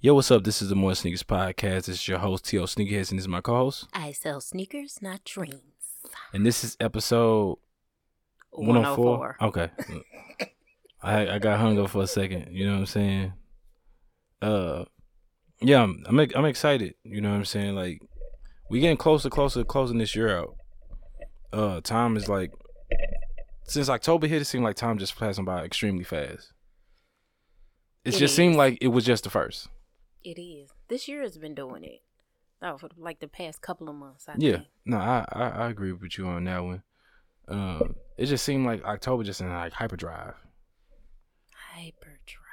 Yo, what's up? This is the More Sneakers Podcast. This is your host, T.O. Sneakerheads, and this is my co host. I sell sneakers, not dreams. And this is episode 104. Okay. I I got hung up for a second. You know what I'm saying? Uh, yeah, I'm I'm, I'm excited. You know what I'm saying? Like, we getting closer, closer, closing this year out. Uh, time is like since October hit, it seemed like time just passing by extremely fast. It, It just is. seemed like it was just the first. It is. This year has been doing it. Oh, for like the past couple of months. I Yeah, think. no, I, I I agree with you on that one. Um, it just seemed like October just in like hyperdrive. Hyperdrive.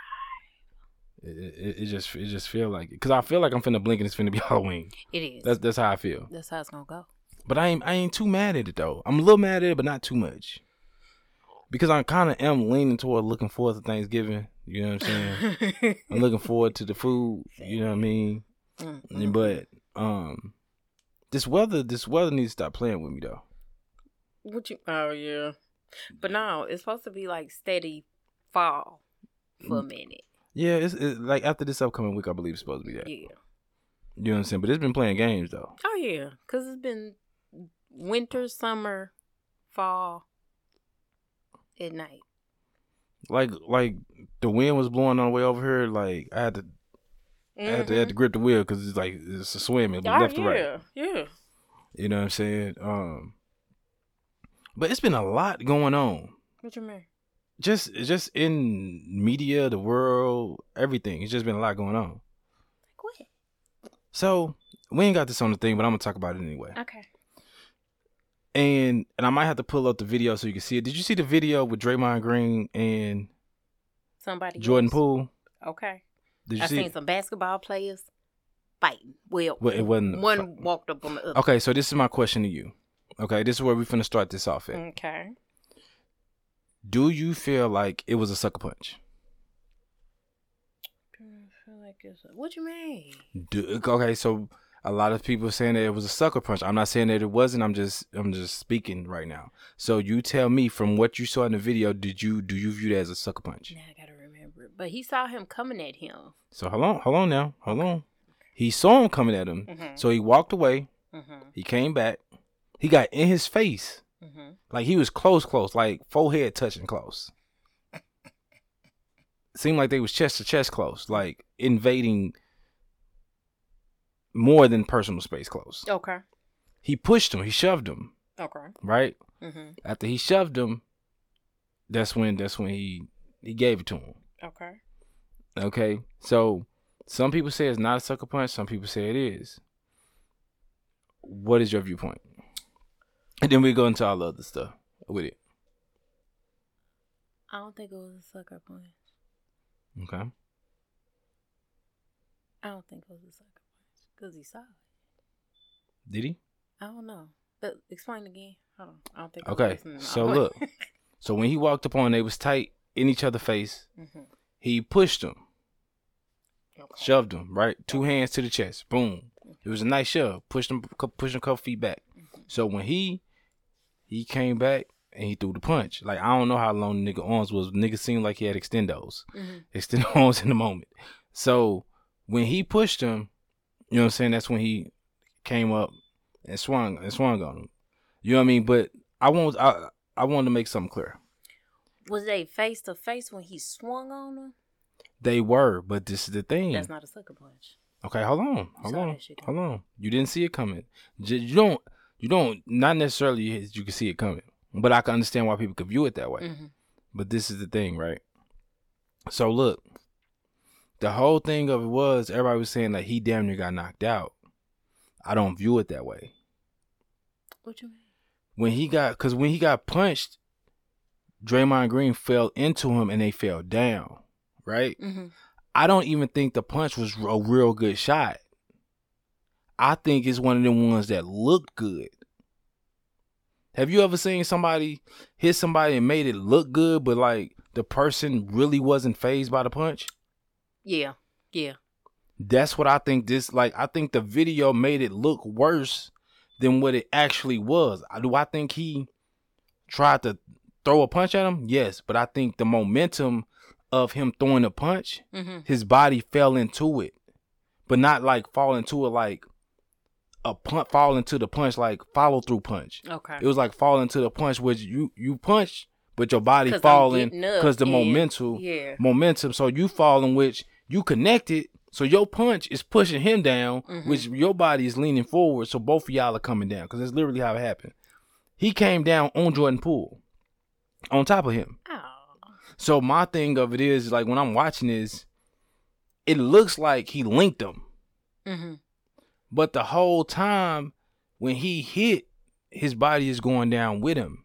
It, it, it just it just feel like because I feel like I'm finna blink and it's finna be Halloween. It is. That's that's how I feel. That's how it's gonna go. But I ain't I ain't too mad at it though. I'm a little mad at it, but not too much. Because I kind of am leaning toward looking forward to Thanksgiving. You know what I'm saying? I'm looking forward to the food. You know what I mean? Mm, But um, this weather this weather needs to stop playing with me though. What you? Oh yeah. But no, it's supposed to be like steady fall for a Mm. minute. Yeah, it's, it's like after this upcoming week, I believe it's supposed to be that. Yeah. You know what I'm saying? But it's been playing games though. Oh yeah, cause it's been winter, summer, fall, at night. Like like the wind was blowing on the way over here. Like I had to I had to, had to grip the wheel because it's like it's a swim. It Oh, left to right. yeah, yeah. You know what I'm saying? Um, but it's been a lot going on. What you mean? Just just in media, the world, everything. It's just been a lot going on. Like what? So we ain't got this on the thing, but I'm gonna talk about it anyway. Okay. And and I might have to pull up the video so you can see it. Did you see the video with Draymond Green and Somebody. Jordan else. Poole? Okay. Did you I see? seen it? some basketball players fighting. Well, Well, it wasn't. one walked up on the other. Okay, so this is my question to you. Okay, this is where we're gonna start this off at. Okay. Do you feel like it was a sucker punch? I feel like it's what you mean? Do, okay, so a lot of people saying that it was a sucker punch. I'm not saying that it wasn't. I'm just I'm just speaking right now. So you tell me from what you saw in the video, did you do you view that as a sucker punch? Now I gotta remember. it. But he saw him coming at him. So hold on, hold on now, hold on. He saw him coming at him, Mhm. so he walked away. Mm-hmm. He came back. He got in his face, Mm-hmm. like he was close, close, like forehead touching close. Seemed like they was chest to chest close, like invading more than personal space close. Okay. He pushed him. He shoved him. Okay. Right Mm-hmm. after he shoved him, that's when that's when he he gave it to him. Okay. Okay, so some people say it's not a sucker punch. Some people say it is. What is your viewpoint? And then we go into all the other stuff with it. I don't think it was a sucker punch. Okay. I don't think it was a sucker punch because he saw it. Did he? I don't know. But explain again. Hold on. I don't think. Okay, so look. So when he walked up on, they was tight in each other's face. mm-hmm. He pushed him, okay. shoved him right, two hands to the chest. Boom. It was a nice shove. Pushed him, pushed him a couple feet back. So when he he came back and he threw the punch. Like I don't know how long the nigga arms was. Nigga seemed like he had extendos. Mm-hmm. Extended arms in the moment. So when he pushed him, you know what I'm saying? That's when he came up and swung and swung on him. You know what I mean? But I want I I wanted to make something clear. Was they face to face when he swung on him? They were, but this is the thing. That's not a sucker punch. Okay, hold on, hold on, hold on. You didn't see it coming. You don't, you don't. Not necessarily you can see it coming, but I can understand why people could view it that way. Mm-hmm. But this is the thing, right? So look, the whole thing of it was everybody was saying that he damn near got knocked out. I don't view it that way. What you mean? When he got, because when he got punched, Draymond Green fell into him and they fell down, right? Mm-hmm. I don't even think the punch was a real good shot. I think it's one of them ones that looked good. Have you ever seen somebody hit somebody and made it look good, but like the person really wasn't phased by the punch? Yeah. Yeah. That's what I think this like I think the video made it look worse than what it actually was. Do I think he tried to throw a punch at him? Yes, but I think the momentum of him throwing a punch, Mm-hmm. his body fell into it. but not like fall into it like a punch, fall into the punch like follow through punch. Okay. It was like fall into the punch which you you punch, but your body falling because the momentum, yeah. momentum. So you falling, which you connected. So your punch is pushing him down, mm-hmm. which your body is leaning forward. So both of y'all are coming down because that's literally how it happened. He came down on Jordan Poole, on top of him. Oh. So my thing of it is like when I'm watching this, it looks like he linked him. Mm-hmm. But the whole time when he hit, his body is going down with him.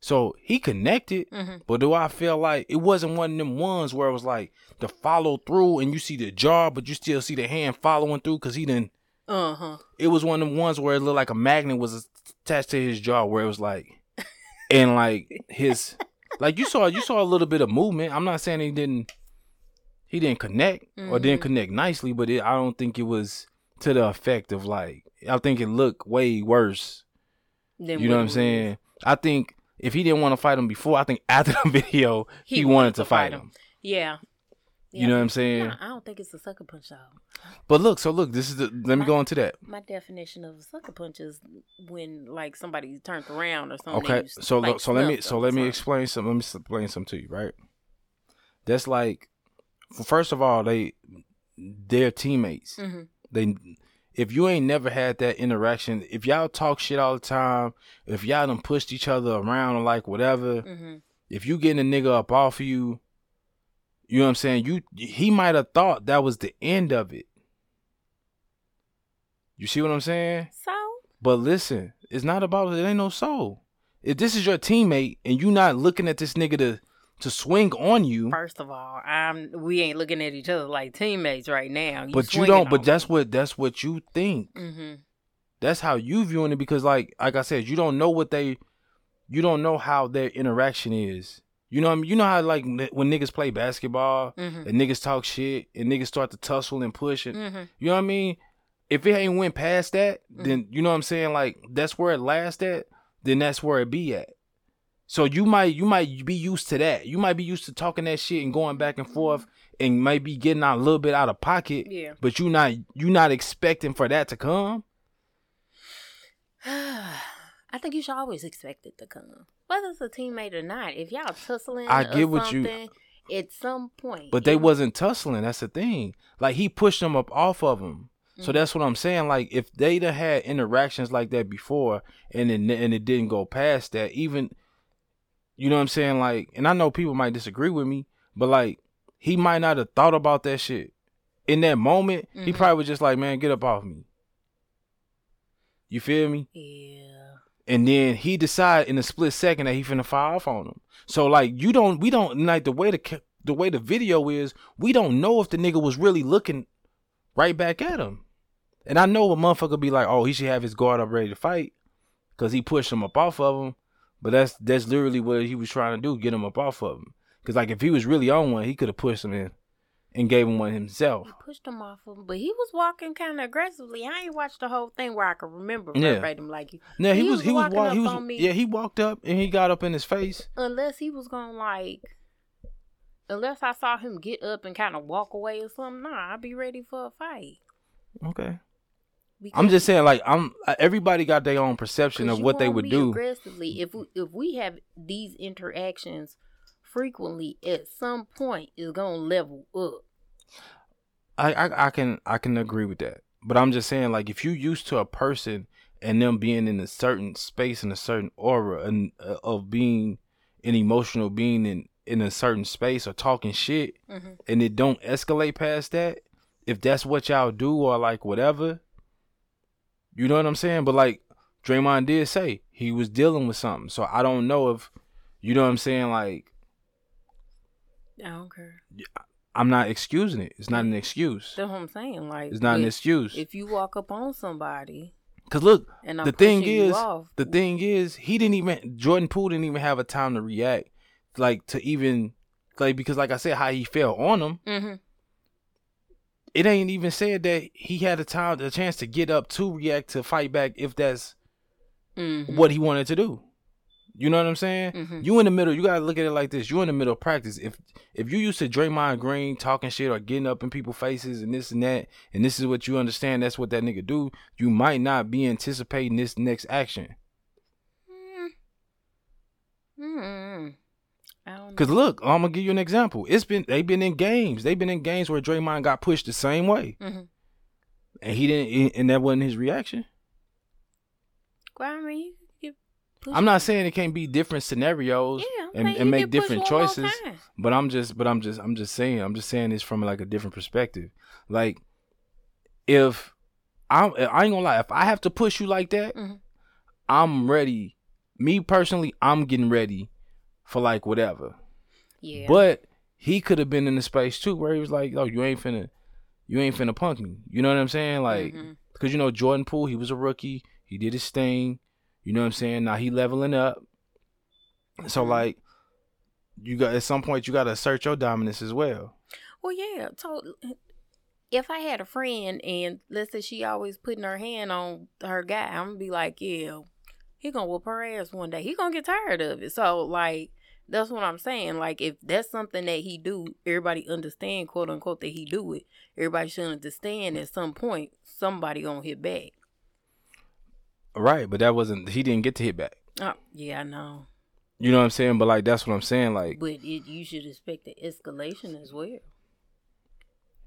So he connected, mm-hmm. but do I feel like it wasn't one of them ones where it was like the follow through and you see the jaw, but you still see the hand following through because he didn't. Uh huh. It was one of them ones where it looked like a magnet was attached to his jaw, where it was like, and like his, like you saw, you saw a little bit of movement. I'm not saying he didn't, he didn't connect mm-hmm. or didn't mm-hmm. connect nicely, but it, I don't think it was to the effect of like I think it looked way worse. you know what I'm saying? I think if he didn't want to fight him before, I think after the video he, he wanted, wanted, to fight, him. him. Yeah. yeah. You know what I'm saying? I don't think it's a sucker punch though. But look, so look, this is the let me my, go into that. My definition of a sucker punch is when like somebody turns around or something. Okay, so like, so let me so let me explain some. Let me explain some to you, right? That's like, first of all, they they're teammates. Mm-hmm. They if you ain't never had that interaction, if y'all talk shit all the time, if y'all done pushed each other around or like whatever, mm-hmm. if you getting a nigga up off of you, you know what I'm saying? You he might have thought that was the end of it. You see what I'm saying? So But listen, it's not about it ain't no soul. If this is your teammate and you not looking at this nigga to to swing on you. First of all, I'm we ain't looking at each other like teammates right now. You but you don't. But that's me. what that's what you think. Mm-hmm. That's how you viewing it because, like, like I said, you don't know what they, you don't know how their interaction is. You know, I mean? you know how like when niggas play basketball mm-hmm. and niggas talk shit and niggas start to tussle and push it. Mm-hmm. You know what I mean? If it ain't went past that, mm-hmm. then you know what I'm saying. Like that's where it lasts at. Then that's where it be at. So you might you might be used to that. You might be used to talking that shit and going back and forth and might be getting out a little bit out of pocket. Yeah. But you not you not expecting for that to come. I think you should always expect it to come, whether it's a teammate or not. If y'all tussling, I get what you. At some point, but they wasn't tussling. That's the thing. Like he pushed them up off of him. So mm-hmm. that's what I'm saying. Like if they'd have had interactions like that before, and it, and it didn't go past that, even you know what I'm saying? Like, and I know people might disagree with me, but like, he might not have thought about that shit. In that moment, mm-hmm. he probably was just like, man, get up off me. You feel me? Yeah. And then he decided in a split second that he finna fire off on him. So like, you don't, we don't like the way the the way the video is. We don't know if the nigga was really looking right back at him. And I know a motherfucker be like, oh, he should have his guard up ready to fight, cause he pushed him up off of him. But that's that's literally what he was trying to do, get him up off of him. Because like if he was really on one, he could have pushed him in and gave him one himself. He pushed him off of him, but he was walking kind of aggressively. I ain't watched the whole thing where I can remember yeah. verbatim like you. Yeah, he, he was, he was walking he was yeah he walked up and he got up in his face. Unless he was going to, like, unless I saw him get up and kind of walk away or something, nah, I'd be ready for a fight. Okay. I'm just saying, like I'm. Everybody got their own perception of what they would do. Aggressively, if we, if we have these interactions frequently, at some point, it's gonna level up. I, I I can I can agree with that, but I'm just saying, like if you used to a person and them being in a certain space and a certain aura and uh, of being an emotional being in in a certain space or talking shit, mm-hmm. and it don't escalate past that. If that's what y'all do or like whatever, you know what I'm saying? But like Draymond did say, he was dealing with something. So I don't know if you know what I'm saying, like I don't care. I'm not excusing it. It's not an excuse. That's what I'm saying. Like it's not if, an excuse. If you walk up on somebody, because look, and the thing is, off, the thing is, he didn't even Jordan Poole didn't even have a time to react, like to even like because like I said, how he fell on him. Mm-hmm it ain't even said that he had a time, a chance to get up to react to fight back if that's mm-hmm. what he wanted to do. You know what I'm saying? Mm-hmm. You in the middle. You gotta look at it like this. You in the middle of practice. If if you used to Draymond Green talking shit or getting up in people's faces and this and that, and this is what you understand, that's what that nigga do. You might not be anticipating this next action. Hmm. Cause look, I'm gonna give you an example. It's been they've been in games. They've been in games where Draymond got pushed the same way, mm-hmm. and he didn't, and that wasn't his reaction. Well, I mean, I'm not saying it can't be different scenarios yeah, and, and make different choices, but I'm just, but I'm just, I'm just saying, I'm just saying this from like a different perspective. Like, if I'm, I ain't gonna lie, if I have to push you like that, mm-hmm. I'm ready. Me personally, I'm getting ready for like whatever. Yeah. But he could have been in the space too where he was like, "Oh, you ain't finna, you ain't finna punk me." You know what I'm saying? Like, mm-hmm. because you know Jordan Poole, he was a rookie. He did his thing. You know what I'm saying? Now he leveling up. So mm-hmm. like you got at some point you got to assert your dominance as well. Well, yeah. So if I had a friend and let's say she always putting her hand on her guy, I'm gonna be like, yeah, he gonna whoop her ass one day. He gonna get tired of it. So like that's what I'm saying. Like if that's something that he do, everybody understand, quote unquote, that he do it. Everybody should understand at some point somebody gonna hit back. Right, but that wasn't. He didn't get to hit back. Oh, yeah, I know. You know what I'm saying? But like that's what I'm saying. Like, but it, you should expect the escalation as well.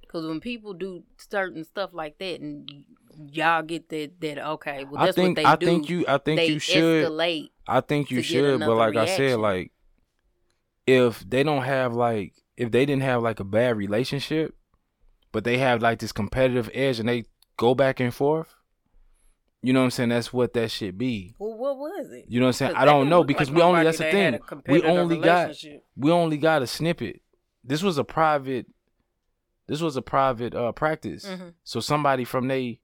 Because when people do certain stuff like that, and y'all get that that okay, well that's I think, what they I do. think you. I think you should. Escalate I think you should. But like reaction. I said, like if they don't have like if they didn't have like a bad relationship, but they have like this competitive edge and they go back and forth, you know what I'm saying? That's what that should be. Well, what was it? You know what I'm saying? I don't know because like we only that's the thing. We only got we only got a snippet. This was a private this was a private uh practice. Mm-hmm. So somebody from they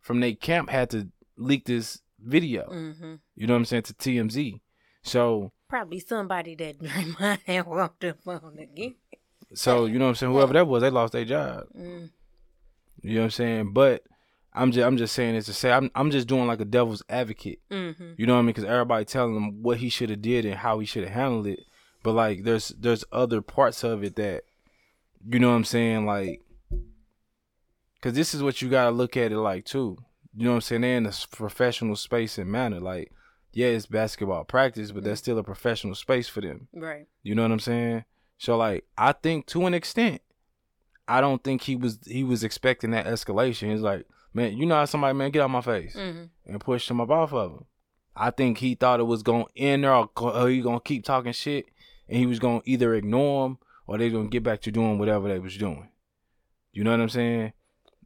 from they camp had to leak this video. Mm-hmm. You know what I'm saying to TMZ. So probably somebody that Draymond had walked up on again. So you know what I'm saying? Whoever that was, they lost their job. Mm. You know what I'm saying? But I'm just I'm just saying this to say I'm I'm just doing like a devil's advocate. Mm-hmm. You know what I mean? Because everybody telling him what he should have did and how he should have handled it, but like there's there's other parts of it that you know what I'm saying like because this is what you gotta look at it like too. You know what I'm saying? They're in a professional space and manner. Like, yeah, it's basketball practice, but that's still a professional space for them. Right. You know what I'm saying? So like, I think to an extent, I don't think he was he was expecting that escalation. He's like man, you know how somebody, man, get out my face mm-hmm. and push him up off of him. I think he thought it was going to end there or he going to keep talking shit and he was going to either ignore him or they going to get back to doing whatever they was doing. You know what I'm saying?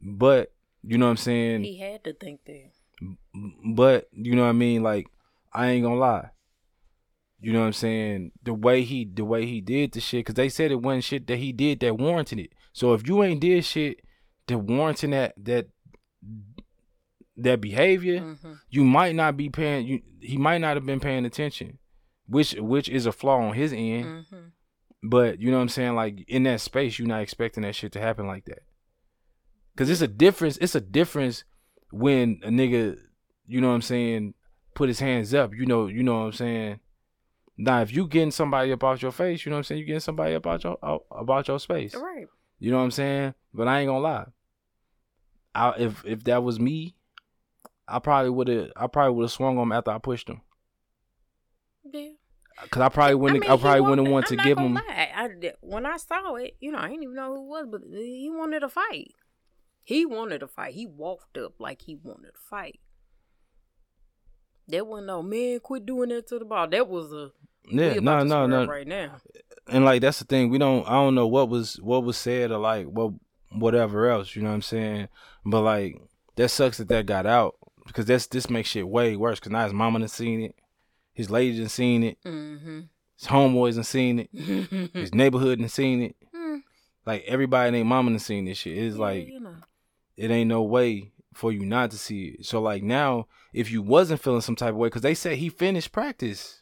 But, you know what I'm saying? He had to think that. But, you know what I mean? Like, I ain't to lie. You know what I'm saying? The way he the way he did the shit, cause they said it wasn't shit that he did that warranted it. So if you ain't did shit that warranting that that that behavior, mm-hmm. you might not be paying. You he might not have been paying attention, which which is a flaw on his end. Mm-hmm. But you know what I'm saying? Like in that space, you're not expecting that shit to happen like that. Cause it's a difference. It's a difference when a nigga, you know what I'm saying, put his hands up. You know, you know what I'm saying. Now, if you getting somebody up out your face, you know what I'm saying. You getting somebody up out your out, about your space. Right. You know what I'm saying. But I ain't gonna lie. I, if if that was me, I probably would have I probably would have swung him after I pushed him. Yeah. Cause I probably wouldn't. I, mean, I probably wouldn't want to give him. I, when I saw it, you know, I didn't even know who it was, but he wanted to fight. He wanted to fight. He walked up like he wanted to fight. There wasn't no man quit doing that to the ball. That was a yeah, no, no, no. Right now, and like that's the thing. We don't. I don't know what was what was said or like what whatever else. You know what I'm saying? But like that sucks that that got out because that's this makes shit way worse. Cause now his mama done seen it, his lady done seen it, mm-hmm. his homeboys done seen it, his neighborhood done seen it. Mm. Like everybody and their mama done seen this shit. It's yeah, like you know. it ain't no way for you not to see it. So like now, if you wasn't feeling some type of way, cause they said he finished practice,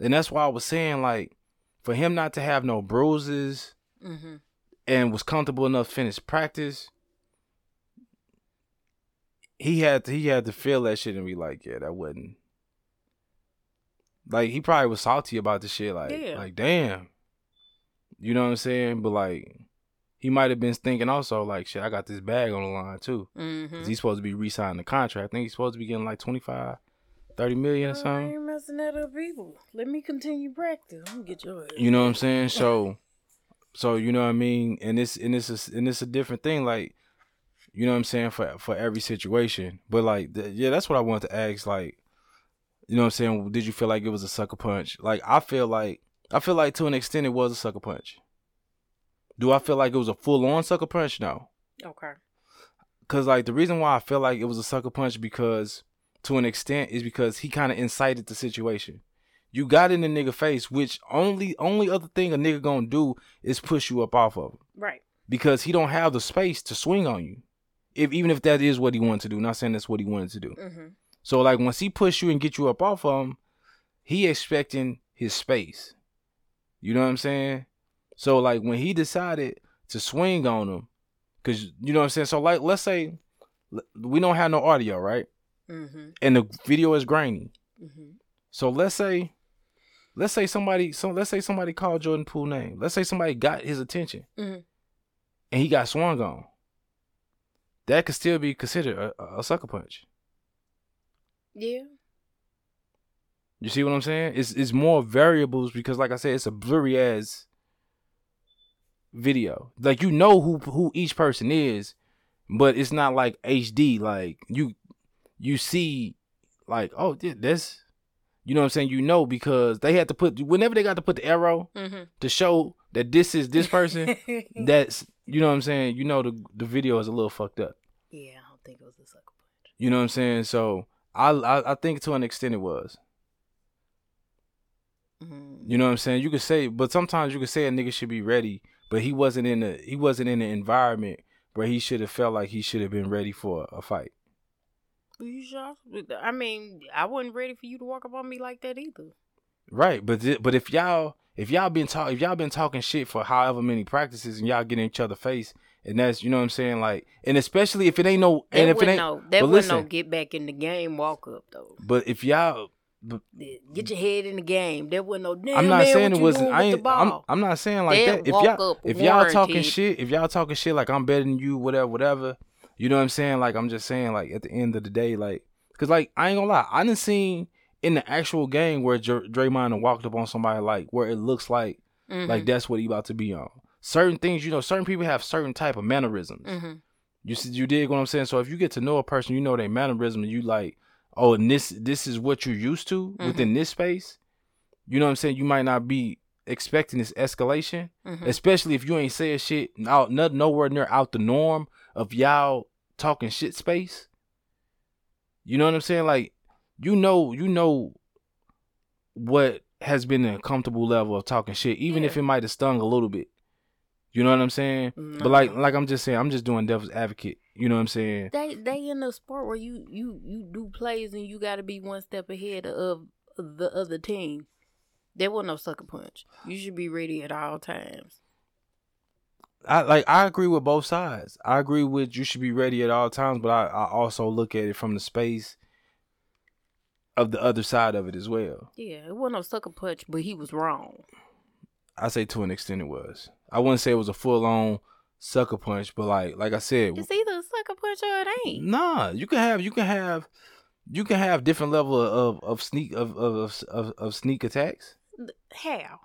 and that's why I was saying like for him not to have no bruises. Mm-hmm and was comfortable enough to finish practice, he had to, he had to feel that shit and be like, yeah, that wasn't like he probably was salty about the shit. Like, yeah. like damn, you know what I'm saying? But like, he might have been thinking also like, shit, I got this bag on the line too. Mm-hmm. He's supposed to be re-signing the contract. I think he's supposed to be getting like 25, 30 million or something. I ain't messing that up people. Let me continue practice. I'm gonna get your ass. You know what I'm saying? So, so you know what I mean? And this and this is and it's a different thing. Like, you know what I'm saying for for every situation. But like, the, yeah, that's what I wanted to ask. Like, you know what I'm saying? Did you feel like it was a sucker punch? Like, I feel like I feel like to an extent it was a sucker punch. Do I feel like it was a full on sucker punch? No. Okay. Cause like the reason why I feel like it was a sucker punch because to an extent is because he kind of incited the situation. You got in the nigga face, which only only other thing a nigga gonna do is push you up off of him. Right. Because he don't have the space to swing on you. If even if that is what he wanted to do, not saying that's what he wanted to do. Mm-hmm. So like once he push you and get you up off of him, he expecting his space. You know what I'm saying? So like when he decided to swing on him, cause you know what I'm saying. So like let's say we don't have no audio, right? Mm-hmm. And the video is grainy. Mm-hmm. So let's say, let's say somebody, so let's say somebody called Jordan Poole name. Let's say somebody got his attention, mm-hmm. and he got swung on. That could still be considered a, a sucker punch. Yeah. You see what I'm saying? It's it's more variables because, like I said, it's a blurry ass video. Like you know who who each person is, but it's not like HD. Like you you see, like oh this, you know what I'm saying? You know because they had to put whenever they got to put the arrow mm-hmm. to show that this is this person. that's you know what I'm saying. You know the the video is a little fucked up. Yeah, I don't think it was a sucker punch. You know what I'm saying? So I I, I think to an extent it was. Mm-hmm. You know what I'm saying? You could say, but sometimes you could say a nigga should be ready but he wasn't in the he wasn't in the environment where he should have felt like he should have been ready for a fight. You sure? I mean, I wasn't ready for you to walk up on me like that either. Right, but th- but if y'all if y'all been talk if y'all been talking shit for however many practices and y'all get in each other face and that's you know what I'm saying like and especially if it ain't no that and if it ain't no that was no get back in the game walk up though. But if y'all but, Get your head in the game. There was no. Damn, I'm not man, saying it wasn't. I ain't. I'm, I'm, not saying like that. If y'all, if y'all talking shit, if y'all talking shit like I'm better than you, whatever, whatever. You know what I'm saying? Like I'm just saying, like at the end of the day, like, cause like I ain't gonna lie, I didn't seen in the actual game where Dr- Draymond walked up on somebody like where it looks like mm-hmm. like that's what he about to be on. Certain things, you know, certain people have certain type of mannerisms. Mm-hmm. You see, you dig what I'm saying? So if you get to know a person, you know their mannerism, and you like oh, and this this is what you're used to mm-hmm. within this space, you know what I'm saying? You might not be expecting this escalation, mm-hmm. especially if you ain't saying shit out not, nowhere near out the norm of y'all talking shit space. You know what I'm saying? Like you know, you know what has been a comfortable level of talking shit, even yeah. if it might have stung a little bit. You know what I'm saying? No. But like like I'm just saying, I'm just doing devil's advocate. You know what I'm saying? They they in the sport where you you you do plays and you got to be one step ahead of the other team. There was no sucker punch. You should be ready at all times. I like I agree with both sides. I agree with you should be ready at all times, but I, I also look at it from the space of the other side of it as well. Yeah, it wasn't no sucker punch, but he was wrong. I say to an extent it was. I wouldn't say it was a full on sucker punch, but like like I said, it's either a sucker punch or it ain't. Nah, you can have you can have you can have different level of of sneak of of of, of sneak attacks. How?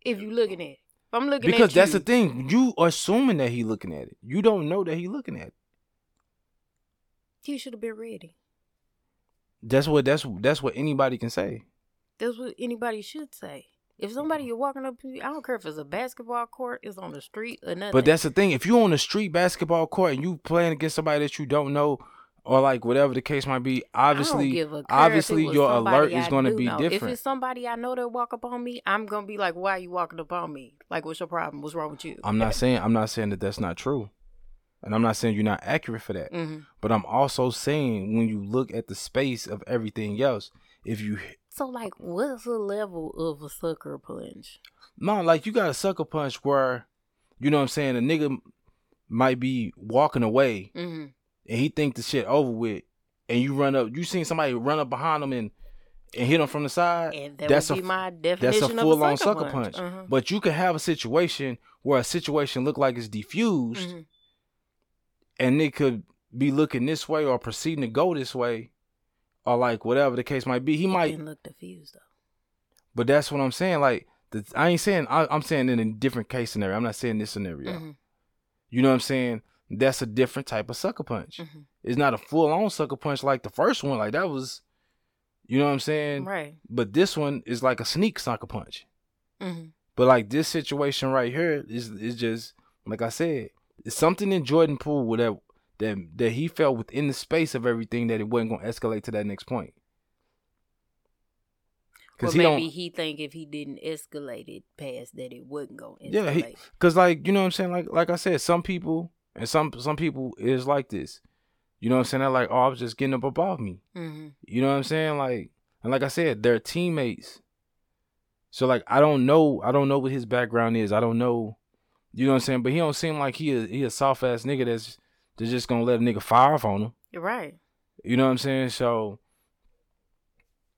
If you looking at it. If I'm looking because that's the thing. You are assuming that he looking at it. You don't know that he looking at it. You should have been ready. That's what that's that's what anybody can say. That's what anybody should say. If somebody you're walking up to, I don't care if it's a basketball court, it's on the street or nothing. But that's the thing. If you're on the street basketball court and you playing against somebody that you don't know, or like whatever the case might be, obviously, obviously your alert is going to be know. different. If it's somebody I know that walk up on me, I'm gonna be like, "Why are you walking up on me? Like, what's your problem? What's wrong with you?" I'm not saying I'm not saying that that's not true, and I'm not saying you're not accurate for that. Mm-hmm. But I'm also saying when you look at the space of everything else, if you so like, what's the level of a sucker punch? No, like you got a sucker punch where, you know what I'm saying, a nigga might be walking away mm-hmm. and he think the shit over with, and you run up, you seen somebody run up behind him and and hit him from the side, and that that's a my definition that's a full on sucker punch. punch. Uh-huh. But you can have a situation where a situation look like it's diffused, mm-hmm. and it could be looking this way or proceeding to go this way, or like whatever the case might be. He it might look diffused though. But that's what I'm saying. Like the, I ain't saying I, am saying in a different case scenario. I'm not saying this scenario. Mm-hmm. You know what I'm saying? That's a different type of sucker punch. Mm-hmm. It's not a full on sucker punch like the first one. Like that was you know what I'm saying? Right. But this one is like a sneak sucker punch. Mm-hmm. But like this situation right here is is just like I said, it's something in Jordan Poole that that that he felt within the space of everything that it wasn't gonna escalate to that next point. Cause well, maybe he, he think if he didn't escalate it past that it wouldn't go. Escalate. Yeah, because like you know what I'm saying. Like like I said, some people and some some people is like this. You know what I'm saying? They're like, oh, I was just getting up above me. Mm-hmm. You know what I'm saying? Like, and like I said, they're teammates. So like, I don't know, I don't know what his background is. I don't know, you know what I'm saying? But he don't seem like he a, he a soft ass nigga that's that's just gonna let a nigga fire off on them. You're right. You know what I'm saying? So,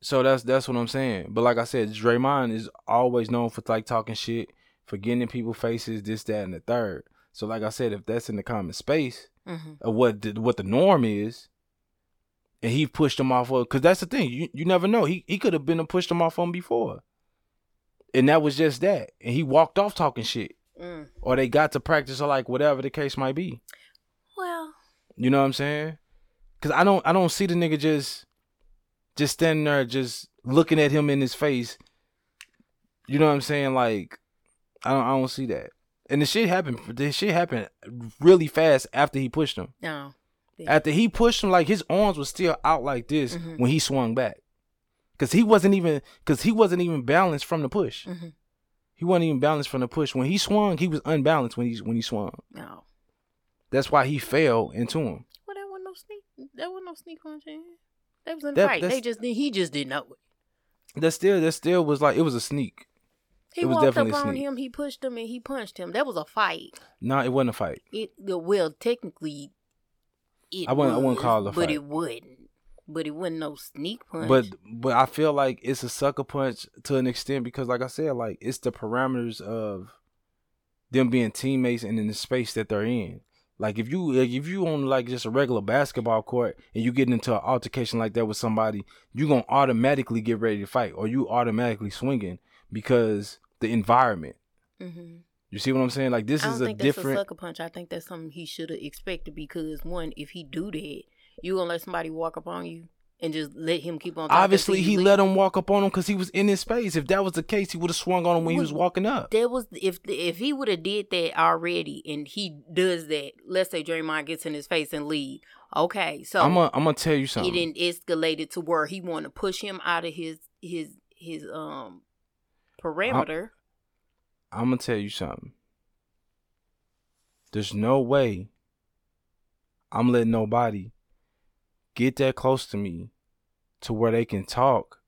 so that's that's what I'm saying. But like I said, Draymond is always known for like talking shit, for getting in people's faces, this, that, and the third. So like I said, if that's in the common space mm-hmm. of what the, what the norm is, and he pushed him off of, because that's the thing, you you never know. He he could have been a pushed him off on before, and that was just that, and he walked off talking shit, mm. or they got to practice or like whatever the case might be. You know what I'm saying? Because I don't I don't see the nigga just just standing there just looking at him in his face. You know what I'm saying? Like I don't I don't see that. And the shit happened. The shit happened really fast after he pushed him. No. Yeah. After he pushed him, like his arms were still out like this mm-hmm. when he swung back, because he wasn't even because he wasn't even balanced from the push. Mm-hmm. He wasn't even balanced from the push. When he swung, he was unbalanced when he when he swung. No. That's why he fell into him. Well, that wasn't no sneak. That wasn't no sneak punch in. That was in that, fight. They just did. he just didn't know it. That still that still was like it was a sneak. He it was walked up on him. He pushed him and he punched him. That was a fight. No, it wasn't a fight. It well, technically, it I wouldn't. Was, I wouldn't call it a fight. But it wouldn't. But it wasn't no sneak punch. But but I feel like it's a sucker punch to an extent because, like I said, like it's the parameters of them being teammates and in the space that they're in. Like if you if you on like just a regular basketball court and you get into an altercation like that with somebody, you gonna automatically get ready to fight, or you automatically swinging because the environment. Mm-hmm. You see what I'm saying? Like this is a different a sucker punch. I think that's something he should have expected because one, if he do that, you gonna let somebody walk up on you and just let him keep on. Obviously, he let him walk up on him because he was in his space. If that was the case, he would have swung on him when well, he was walking up. That was if if he would have did that already, and he does that. Let's say Draymond gets in his face and leave. Okay, so I'm gonna I'm gonna tell you something. It didn't escalate it to where he want to push him out of his his his um parameter. I'm, I'm gonna tell you something. There's no way I'm letting nobody get that close to me to where they can talk.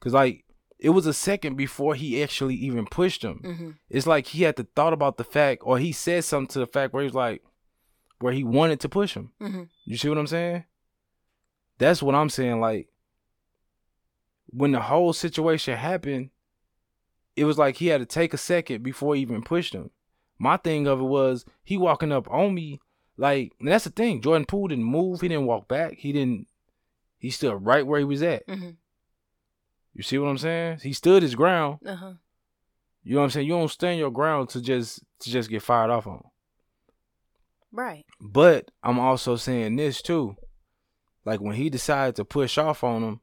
Cause like it was a second before he actually even pushed him. Mm-hmm. It's like he had to thought about the fact, or he said something to the fact where he was like, where he wanted to push him. Mm-hmm. You see what I'm saying? That's what I'm saying. Like when the whole situation happened, it was like he had to take a second before he even pushed him. My thing of it was he walking up on me, like that's the thing. Jordan Poole didn't move. He didn't walk back. He didn't. He stood right where he was at. Mm-hmm. You see what I'm saying? He stood his ground. Uh-huh. You know what I'm saying? You don't stand your ground to just to just get fired off on. Right. But I'm also saying this too. Like when he decided to push off on him,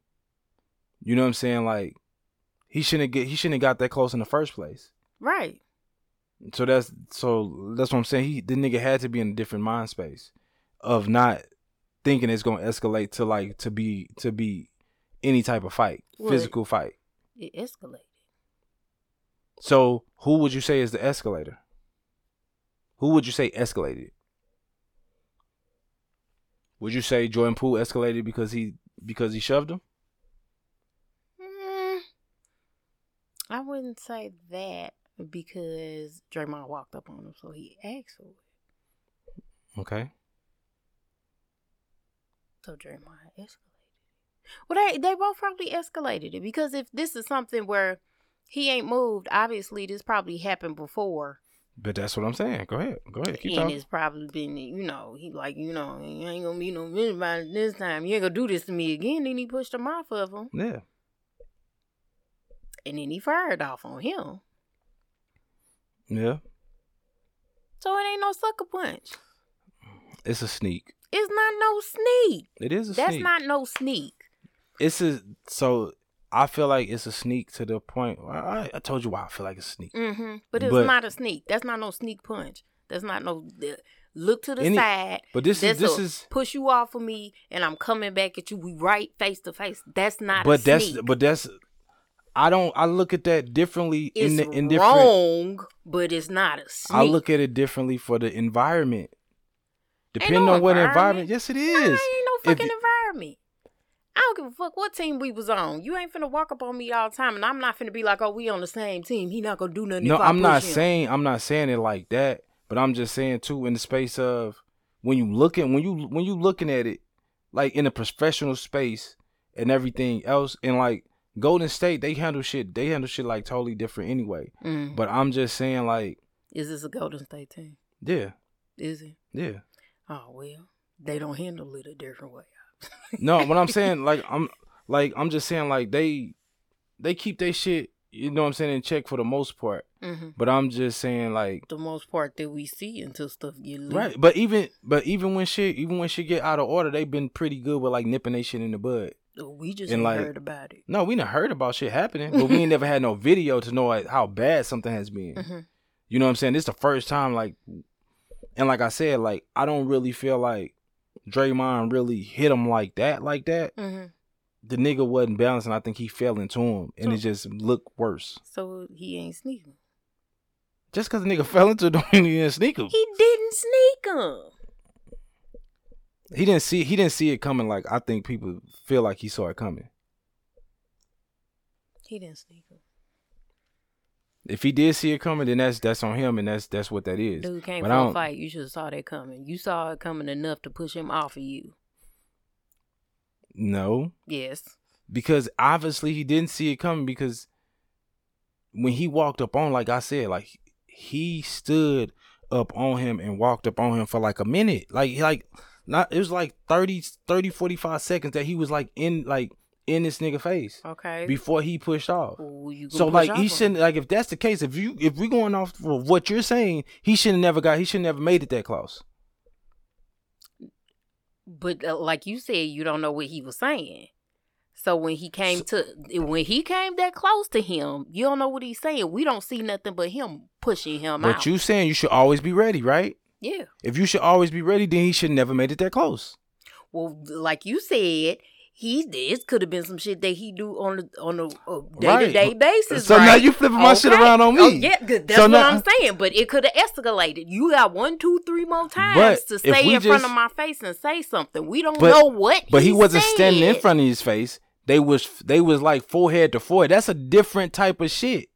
you know what I'm saying? Like he shouldn't get he shouldn't have got that close in the first place. Right. So that's so that's what I'm saying. He the nigga had to be in a different mind space of not thinking it's gonna escalate to like to be to be any type of fight, well, physical fight. It escalated. So who would you say is the escalator? Who would you say escalated? Would you say Jordan Poole escalated because he because he shoved him? Mm, I wouldn't say that because Draymond walked up on him, so he asked for it. Okay. So Draymond escalated. Well, they they both probably escalated it because if this is something where he ain't moved, obviously this probably happened before. But that's what I'm saying. Go ahead. Go ahead. Keep and talking. it's probably been, you know, he like, you know, you ain't gonna be no anybody this time. You ain't gonna do this to me again. Then he pushed him off of him. Yeah. And then he fired off on him. Yeah. So it ain't no sucker punch. It's a sneak. It's not no sneak. It is a That's sneak. not no sneak. It's a so I feel like it's a sneak to the point. I, I told you why I feel like a sneak. Mm-hmm. But it's but, not a sneak. That's not no sneak punch. That's not no look to the any, side. But this is this is push you off of me, and I'm coming back at you. We right face to face. That's not. But that's sneak. but that's. I don't. I look at that differently. It's in the, in wrong, but it's not a sneak. I look at it differently for the environment. Depending no on what environment. Yes, it is. Nah, ain't no fucking if, environment. I don't give a fuck what team we was on. You ain't finna walk up on me all the time, and I'm not finna be like, "Oh, we on the same team." He not gonna do nothing. No, I'm not him. saying I'm not saying it like that, but I'm just saying too in the space of when you looking when you when you looking at it like in a professional space and everything else, and like Golden State, they handle shit. They handle shit like totally different anyway. Mm. But I'm just saying like, is this a Golden State team? Yeah. Is it? Yeah. Oh well, they don't handle it a different way no, what I'm saying, like I'm like I'm just saying like they they keep their shit, you know what I'm saying, in check for the most part. Mm-hmm. But I'm just saying like the most part that we see until stuff get leaked. Right. But even but even when shit even when shit get out of order, they've been pretty good with like nipping their shit in the bud. We just and, like, heard about it. No, we didn't heard about shit happening, but we ain't never had no video to know like, how bad something has been. Mm-hmm. You know what I'm saying? This is the first time, like, and like I said, like I don't really feel like Draymond really hit him like that, like that, mm-hmm. the nigga wasn't balancing. I think he fell into him, and it just looked worse. So he ain't sneaking. Just because the nigga fell into it, he didn't sneak him. He didn't sneak him. He didn't see. He didn't see it coming. Like I think people feel like he saw it coming. He didn't sneak him. If he did see it coming, then that's that's on him, and that's that's what that is. Dude came but for a fight. You should have saw that coming. You saw it coming enough to push him off of you. No. Yes. Because obviously he didn't see it coming because when he walked up on, like I said, like he stood up on him and walked up on him for like a minute. Like like not it was like 30, 30 45 seconds that he was like in like in this nigga face. Okay. Before he pushed off. Ooh, so like he shouldn't like if that's the case, if you if we going off of what you're saying, he should have never got he should never made it that close. But uh, like you said, you don't know what he was saying. So when he came so, to when he came that close to him, you don't know what he's saying. We don't see nothing but him pushing him but out. you saying you should always be ready, right? Yeah. If you should always be ready, then he should never made it that close. Well, like you said, he this could have been some shit that he do on a on a day to day basis. So right? now you flipping my okay. shit around on me. Oh, yeah, that's so what now, I'm saying. But it could have escalated. You got one, two, three more times to stay in just, front of my face and say something. We don't but, know what. But he, he wasn't said. standing in front of his face. They was they was like forehead to forehead. That's a different type of shit.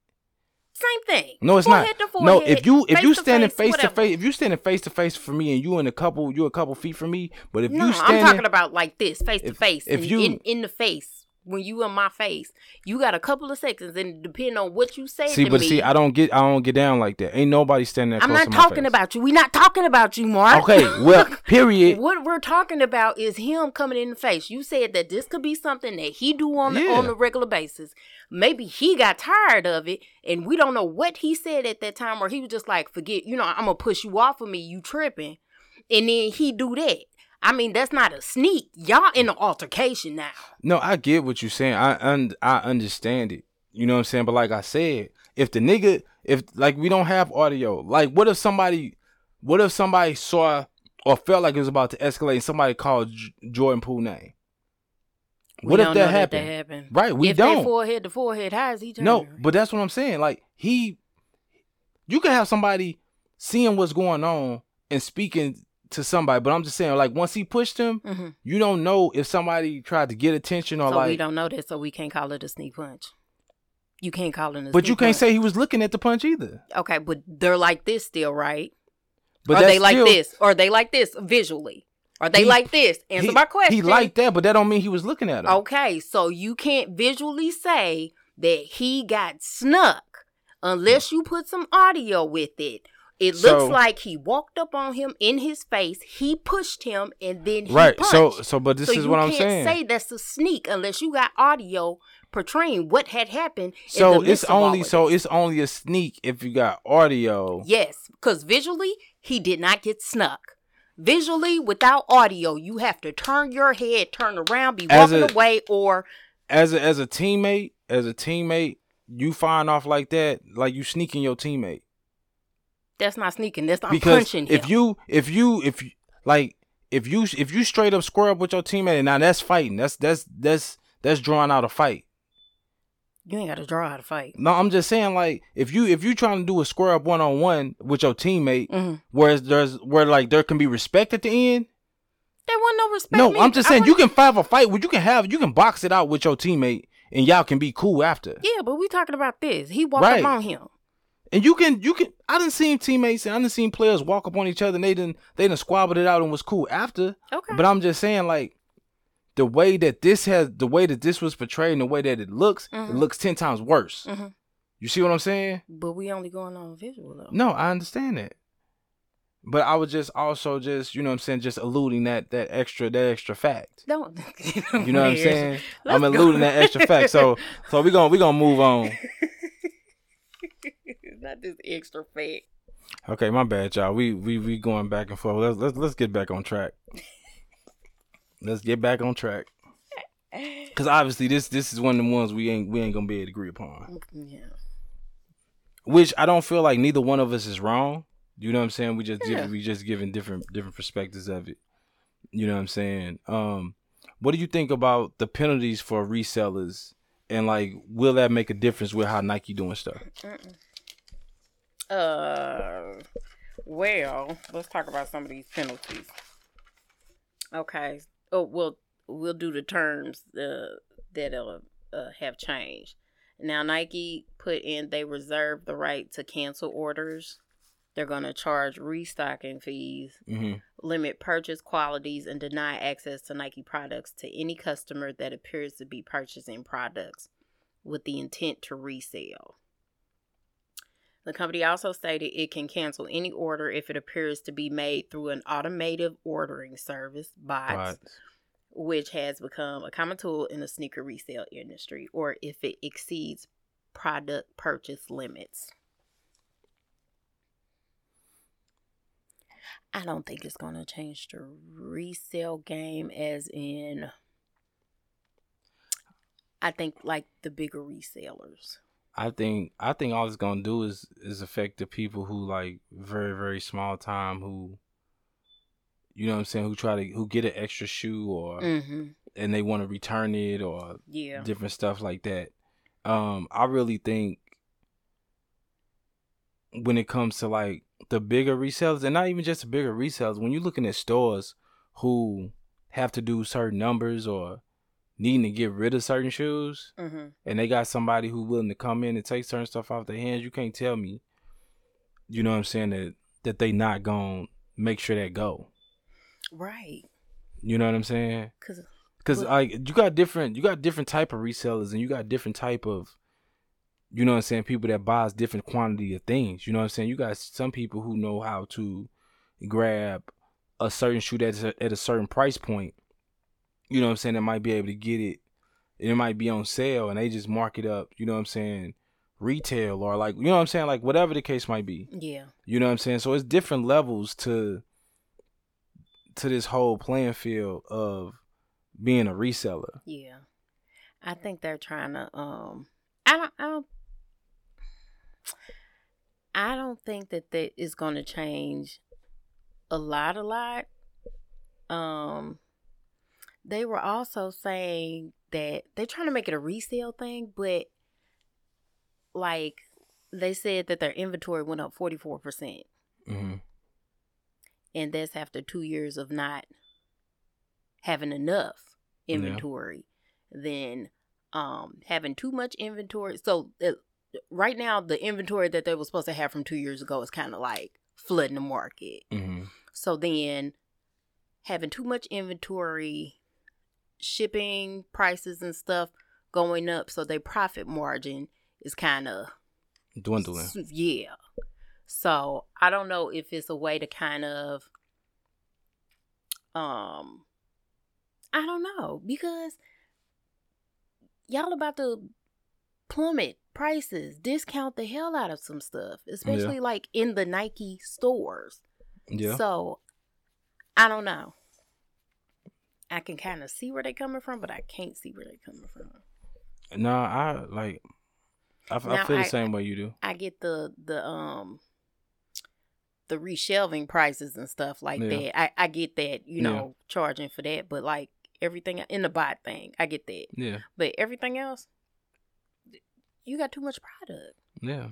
Same thing. No, it's forehead not. no, if you if you standing face to face, if you standing face to face for me, and you in a couple, you a couple feet from me. But if no, you standing, I'm talking about like this, face to face. If you in, in the face, when you in my face, you got a couple of seconds, and depending on what you say. See, but me, see, I don't get, I don't get down like that. Ain't nobody standing there. I'm not talking about you. We not talking about you, Mark. Okay, well, period. what we're talking about is him coming in the face. You said that this could be something that he do on yeah. on a regular basis. Maybe he got tired of it, and we don't know what he said at that time, or he was just like, "Forget, you know, I'm gonna push you off of me. You tripping." And then he do that. I mean, that's not a sneak. Y'all in an altercation now. No, I get what you're saying. I un- I understand it. You know what I'm saying? But like I said, if the nigga, if like we don't have audio, like what if somebody, what if somebody saw or felt like it was about to escalate and somebody called J- Jordan Poole name? What if that happened? that happened? Right, we if don't. forehead to forehead, how is he? Turning? No, but that's what I'm saying. Like he, you can have somebody seeing what's going on and speaking to somebody. But I'm just saying, like once he pushed him, mm-hmm. you don't know if somebody tried to get attention or so like. we don't know that, so we can't call it a sneak punch. You can't call it a. But you can't punch. say he was looking at the punch either. Okay, but they're like this still, right? But are they like still... this? Or are they like this visually? Are they he, like this? Answer he, my question. He liked that, but that don't mean he was looking at him. Okay, so you can't visually say that he got snuck unless you put some audio with it. It so, looks like he walked up on him in his face. He pushed him, and then right. Punched. So, so, but this so is what I'm saying. Say that's a sneak unless you got audio portraying what had happened. So it's only so it's only a sneak if you got audio. Yes, because visually he did not get snuck. Visually, without audio, you have to turn your head, turn around, be as walking a, away, or as a as a teammate, as a teammate, you firing off like that, like you sneaking your teammate. That's not sneaking. That's not because punching. If him. you, if you, if you, like, if you, if you straight up square up with your teammate, and now that's fighting. That's that's that's that's drawing out a fight. You ain't got to draw how to fight. No, I'm just saying, like, if you if you trying to do a square up one on one with your teammate, mm-hmm. where there's where like there can be respect at the end. There wasn't no respect. No, I'm just saying you can fight a fight. You can have you can box it out with your teammate, and y'all can be cool after. Yeah, but we talking about this. He walked right. up on him. And you can you can I didn't see teammates and I didn't see players walk up on each other and they didn't they didn't squabbled it out and was cool after. Okay. But I'm just saying like the way that this has the way that this was portrayed and the way that it looks, mm-hmm. it looks ten times worse. Mm-hmm. You see what I'm saying? But we only going on visual though. No, I understand that. But I was just also just, you know what I'm saying, just alluding that that extra that extra fact. Don't you know what I'm saying? Let's I'm alluding go. that extra fact. So so we gonna we gonna move on. Not this extra fact. Okay, my bad, y'all. We we we going back and forth. Let's let's let's get back on track. Let's get back on track. Cause obviously this this is one of the ones we ain't we ain't gonna be able to agree upon. Yeah. Which I don't feel like neither one of us is wrong. You know what I'm saying? We just yeah. we just giving different different perspectives of it. You know what I'm saying? Um, what do you think about the penalties for resellers and like will that make a difference with how Nike doing stuff? Uh, well, let's talk about some of these penalties. Okay, oh, we'll we'll do the terms uh, that uh, uh, have changed. Now Nike put in they reserve the right to cancel orders. They're going to charge restocking fees, mm-hmm. limit purchase qualities, and deny access to Nike products to any customer that appears to be purchasing products with the intent to resell. The company also stated it can cancel any order if it appears to be made through an automated ordering service, bots, which has become a common tool in the sneaker resale industry, or if it exceeds product purchase limits. I don't think it's going to change the resale game, as in, I think like the bigger resellers. I think I think all it's gonna do is is affect the people who like very very small time who, you know what I'm saying, who try to who get an extra shoe or mm-hmm. and they want to return it or yeah different stuff like that. Um, I really think when it comes to like the bigger resellers and not even just the bigger resellers, when you're looking at stores who have to do certain numbers or needing to get rid of certain shoes, mm-hmm. and they got somebody who willing to come in and take certain stuff off their hands, you can't tell me, you know what I'm saying, that that they not gonna make sure that go. Right. You know what I'm saying? Cause, Cause like you got different, you got different type of resellers, and you got different type of, you know what I'm saying, people that buys different quantity of things. You know what I'm saying? You got some people who know how to grab a certain shoe that's at a certain price point you know what I'm saying, that might be able to get it. It might be on sale and they just mark it up, you know what I'm saying, retail or like, you know what I'm saying, like whatever the case might be. Yeah. You know what I'm saying? So it's different levels to to this whole playing field of being a reseller. Yeah. I think they're trying to um I don't I don't I don't think that that is going to change a lot a lot. Um they were also saying that they're trying to make it a resale thing, but like they said that their inventory went up 44%. percent mm hmm And that's after two years of not having enough inventory. Yeah. Then um, having too much inventory. So uh, right now, the inventory that they were supposed to have from two years ago is kind of like flooding the market. Mm-hmm. So then having too much inventory, shipping prices and stuff going up, so their profit margin is kind of dwindling. Yeah. So I don't know if it's a way to kind of um I don't know because y'all about to plummet prices, discount the hell out of some stuff, especially yeah. like in the Nike stores. Yeah. So I don't know. I can kind of see where they're coming from, but I can't see where they're coming from. No, I like. I, now, I feel the I, same way you do. I get the the um the reshelving prices and stuff like yeah. that. I I get that you know yeah. charging for that, but like everything in the bot thing, I get that. Yeah. But everything else, you got too much product. Yeah.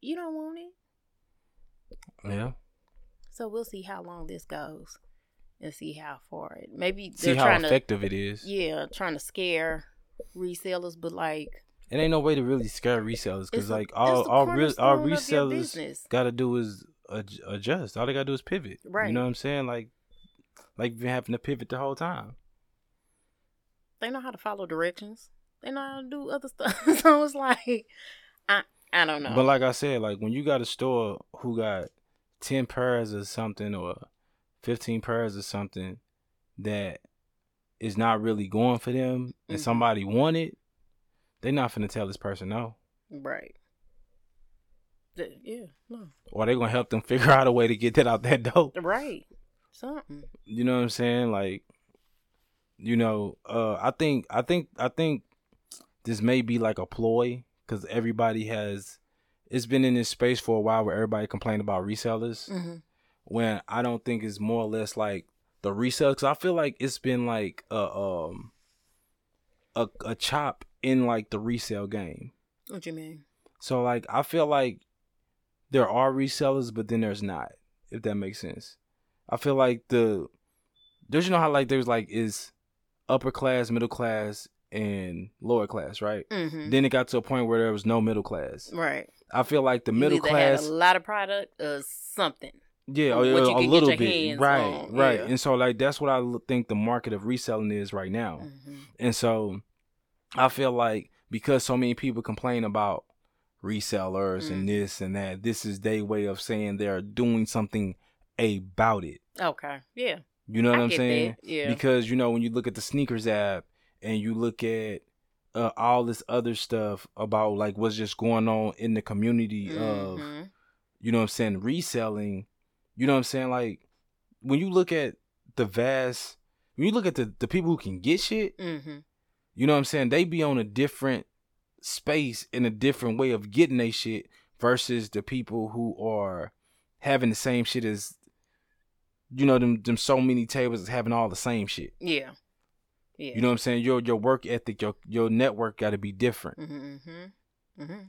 You don't want it. Yeah. So we'll see how long this goes and see how far it. Maybe see how effective to, it is. Yeah, trying to scare resellers, but like it ain't no way to really scare resellers because like all all real all resellers got to do is adjust. All they got to do is pivot. Right. You know what I'm saying? Like like been having to pivot the whole time. They know how to follow directions. They know how to do other stuff. so it's like I I don't know. But like I said, like when you got a store who got ten pairs or something or fifteen pairs or something that is not really going for them and mm-hmm. somebody want it, they're not gonna tell this person no. Right. Yeah, no. Or they gonna help them figure out a way to get that out that door. Right. Something. You know what I'm saying? Like, you know, uh, I think, I think, I think this may be like a ploy because everybody has it's been in this space for a while where everybody complained about resellers mm-hmm. When i don't think it's more or less like the resellers because i feel like it's been like a um a, a chop in like the resale game what do you mean so like i feel like there are resellers but then there's not if that makes sense i feel like the there's you know how like there's like is upper class middle class and lower class, right? Mm-hmm. Then it got to a point where there was no middle class. Right. I feel like the you middle class a lot of product or something. Yeah, or, a little bit. Right, on. right. Yeah. And so like that's what I think the market of reselling is right now. Mm-hmm. And so I feel like because so many people complain about resellers mm-hmm. and this and that, this is their way of saying they're doing something about it. Okay. Yeah. You know what I am saying? That. Yeah. Because you know when you look at the sneakers app and you look at uh, all this other stuff about like what's just going on in the community mm-hmm. of you know what I'm saying reselling you know what I'm saying like when you look at the vast when you look at the the people who can get shit mm-hmm. you know what I'm saying they be on a different space in a different way of getting their shit versus the people who are having the same shit as you know them them so many tables having all the same shit yeah yeah. You know what I'm saying? Your your work ethic, your your network got to be different. Mm-hmm, mm-hmm. Mm-hmm.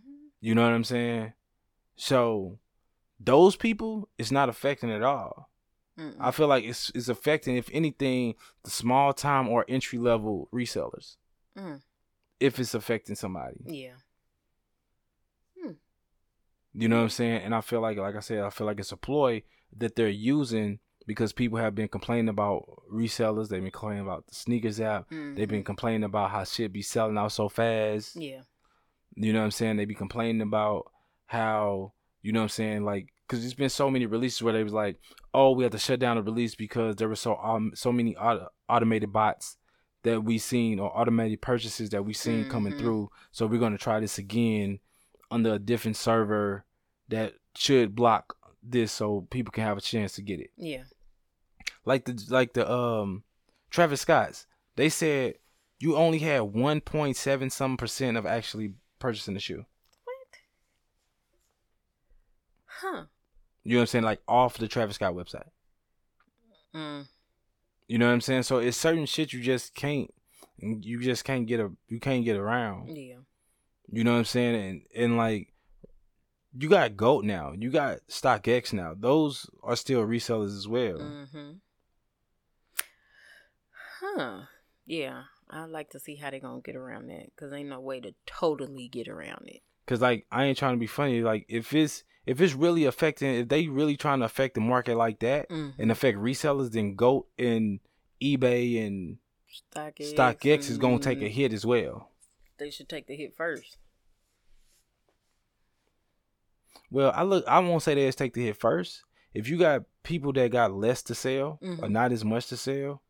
You know what I'm saying? So those people, it's not affecting at all. Mm-mm. I feel like it's it's affecting, if anything, the small time or entry level resellers. Mm. If it's affecting somebody. Yeah. Hmm. You know what I'm saying? And I feel like, like I said, I feel like it's a ploy that they're using because people have been complaining about resellers. They've been complaining about the sneakers app. Mm-hmm. They've been complaining about how shit be selling out so fast. Yeah. You know what I'm saying? They be complaining about how, you know what I'm saying, like, because there's been so many releases where they was like, oh, we had to shut down the release because there were so um, so many auto- automated bots that we seen or automated purchases that we seen mm-hmm. coming through. So we're gonna try this again under a different server that should block this so people can have a chance to get it. Yeah. Like the like the um Travis Scott's. They said you only had one point seven some percent of actually purchasing the shoe. What? Huh. You know what I'm saying? Like off the Travis Scott website. Mm. You know what I'm saying? So it's certain shit you just can't you just can't get a you can't get around. Yeah. You know what I'm saying? And and like you got Goat now. You got StockX now. Those are still resellers as well. Mm-hmm. Huh. Yeah. I'd like to see how they're going to get around that because ain't no way to totally get around it. Cause like I ain't trying to be funny. Like if it's if it's really affecting, if they really trying to affect the market like that mm. and affect resellers, then Goat and eBay and StockX, StockX is gonna take a hit as well. They should take the hit first. Well, I look. I won't say they just take the hit first. If you got people that got less to sell mm-hmm. or not as much to sell,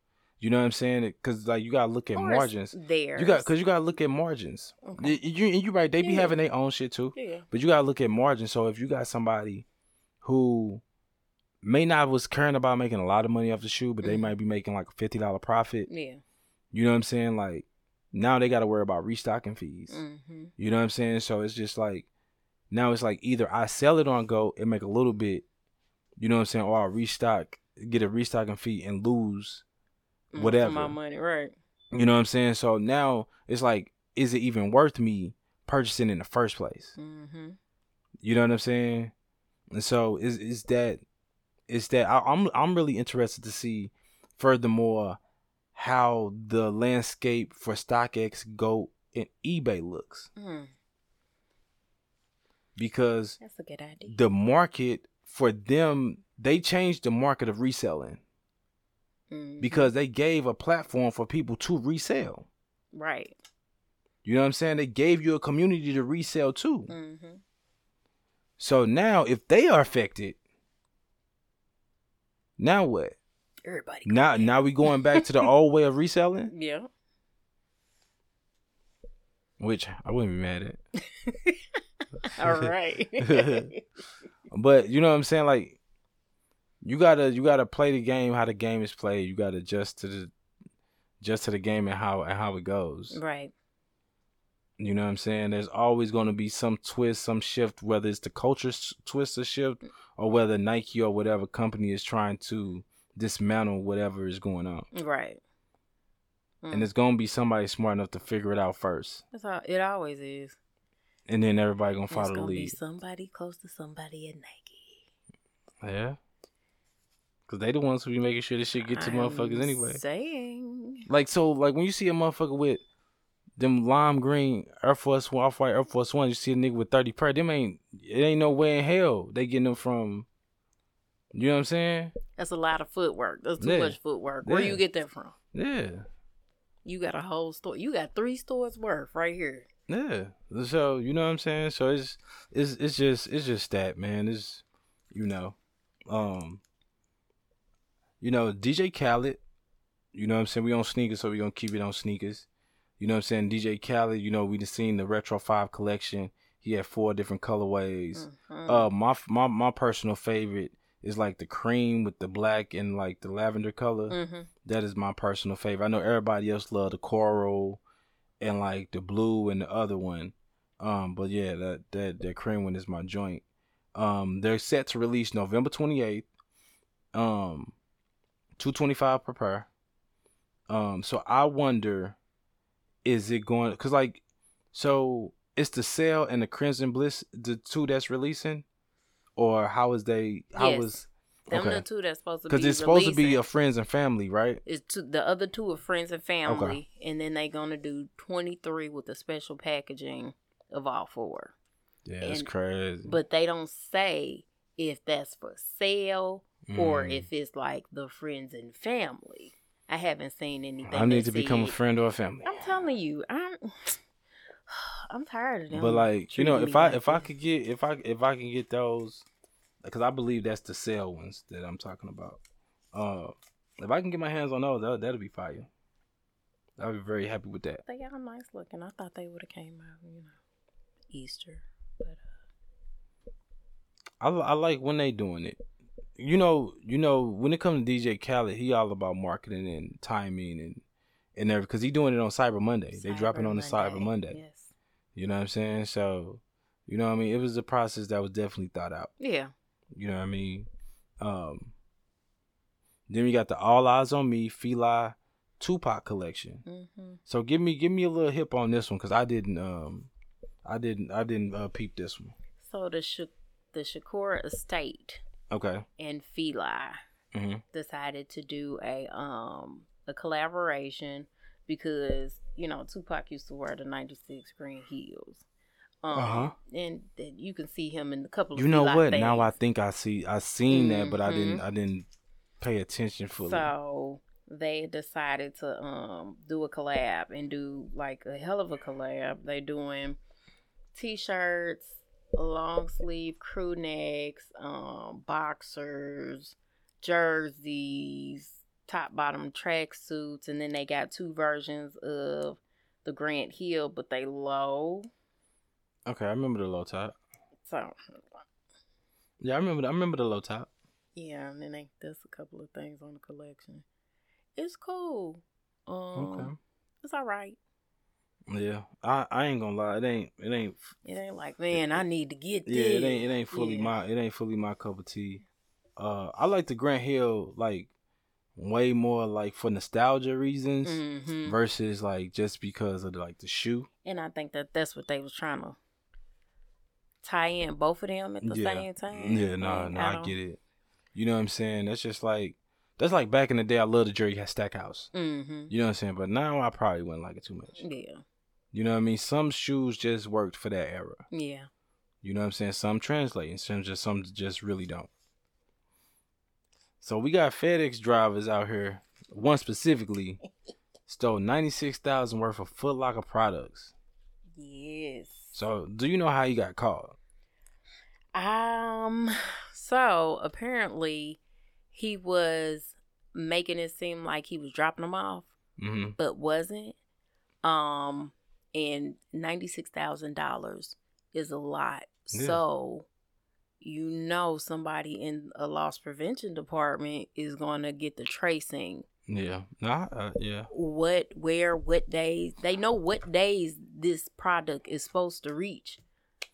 you know what I'm saying? Because like you gotta look at margins. There, you got because you gotta look at margins. Okay. You you right. They be yeah. having their own shit too. Yeah. But you gotta look at margins. So if you got somebody who may not was caring about making a lot of money off the shoe, but mm-hmm. they might be making like a fifty dollar profit. Yeah. You know what I'm saying? Like now they got to worry about restocking fees. Mm-hmm. You know what I'm saying? So it's just like now it's like either I sell it on Goat and make a little bit, you know what I'm saying, or I restock, get a restocking fee and lose whatever. my money, right? You know what I'm saying? So now it's like, is it even worth me purchasing in the first place? Mm-hmm. You know what I'm saying? And so is is that is that I, I'm I'm really interested to see furthermore how the landscape for StockX, Goat, and eBay looks. Mm. Because that's a good idea. The market for them, they changed the market of reselling mm-hmm. because they gave a platform for people to resell. Right. You know what I'm saying? They gave you a community to resell to. Mm-hmm. So now, if they are affected, now what? Everybody. Now, now we going back to the old way of reselling. Yeah. Which I wouldn't be mad at. All right. but you know what I'm saying? Like, you gotta you gotta play the game how the game is played. You gotta adjust to the just to the game and how and how it goes. Right. You know what I'm saying? There's always going to be some twist, some shift, whether it's the culture twist or shift, or whether Nike or whatever company is trying to dismantle whatever is going on. Right. Mm. And it's going to be somebody smart enough to figure it out first. That's how it always is. And then everybody gonna follow the lead. Be somebody close to somebody at Nike. Yeah. Cause they the ones who be making sure this shit get to I'm motherfuckers anyway. Saying like so, like when you see a motherfucker with them lime green Air Force One, off white Air Force One, you see a nigga with thirty per. Them ain't it ain't no way in hell they getting them from. You know what I'm saying? That's a lot of footwork. That's too yeah. much footwork. Where yeah. you get that from? Yeah. You got a whole store. You got three stores worth right here. Yeah. So you know what I'm saying. So it's it's it's just it's just that man. It's you know, um, you know, DJ Khaled, you know what I'm saying? We on sneakers, so we gonna keep it on sneakers. You know what I'm saying? DJ Khaled, you know, we just seen the Retro 5 collection. He had four different colorways. Mm-hmm. Uh my my my personal favorite is like the cream with the black and like the lavender color. Mm-hmm. That is my personal favorite. I know everybody else love the coral and like the blue and the other one. Um, but yeah, that that that cream one is my joint. Um, they're set to release November 28th. Um, 225 per pair. Um, so I wonder, is it going? Because like, so it's the Sail and the Crimson Bliss, the two that's releasing, or how is they? How yes. was? Them okay. the two that's supposed to because it's supposed to be a friends and family, right? It's two, the other two are friends and family, okay. and then they're gonna do twenty three with the special packaging of all four. Yeah, and, that's crazy. But they don't say if that's for sale mm. or if it's like the friends and family. I haven't seen anything. I need to become a friend or a family. I'm telling you, I'm. I'm tired of them. But like you know, if I like if I could get if I if I can get those, because I believe that's the sale ones that I'm talking about. Uh, if I can get my hands on those, that that'll be fire. I'll be very happy with that. They are nice looking. I thought they would have came out, you know, Easter, but uh. I I like when they doing it you know, you know, when it comes to DJ Khaled, he all about marketing and timing and and everything because he doing it on Cyber Monday. Cyber they dropping on the Cyber Monday. Yes. You know what I'm saying? So, you know what I mean? It was a process that was definitely thought out. Yeah. You know what I mean? Um then we got the All Eyes on Me Fila Tupac collection. Mm-hmm. So give me give me a little hip on this one because I didn't um I didn't I didn't uh, peep this one. So the Sh- the Shakur estate Okay. And Fila mm-hmm. decided to do a um a collaboration because you know Tupac used to wear the '96 green heels. Um, uh-huh. And, and you can see him in a couple. You know what? Things. Now I think I see. I seen mm-hmm. that, but I didn't. Mm-hmm. I didn't pay attention fully. So they decided to um do a collab and do like a hell of a collab. They doing t-shirts, long sleeve crew necks, um, boxers, jerseys, top bottom track suits, and then they got two versions of the Grant Hill, but they low. Okay, I remember the low top. So Yeah, I remember I remember the low top. Yeah, and then they there's a couple of things on the collection. It's cool. Um okay. it's all right. Yeah, I, I ain't gonna lie. It ain't it ain't it ain't like man. I need to get yeah. This. It ain't it ain't fully yeah. my it ain't fully my cup of tea. Uh, I like the Grant Hill like way more like for nostalgia reasons mm-hmm. versus like just because of like the shoe. And I think that that's what they was trying to tie in both of them at the yeah. same time. Yeah, no, no, I, I get it. You know what I'm saying? That's just like that's like back in the day. I love the Jerry Stackhouse. Mm-hmm. You know what I'm saying? But now I probably wouldn't like it too much. Yeah. You know what I mean? Some shoes just worked for that era. Yeah. You know what I'm saying? Some translate, and some just some just really don't. So we got FedEx drivers out here. One specifically stole ninety six thousand worth of Foot Locker products. Yes. So do you know how he got caught? Um. So apparently, he was making it seem like he was dropping them off, mm-hmm. but wasn't. Um and $96,000 is a lot. Yeah. So, you know, somebody in a loss prevention department is going to get the tracing. Yeah. Nah, uh, yeah. What, where, what days. They know what days this product is supposed to reach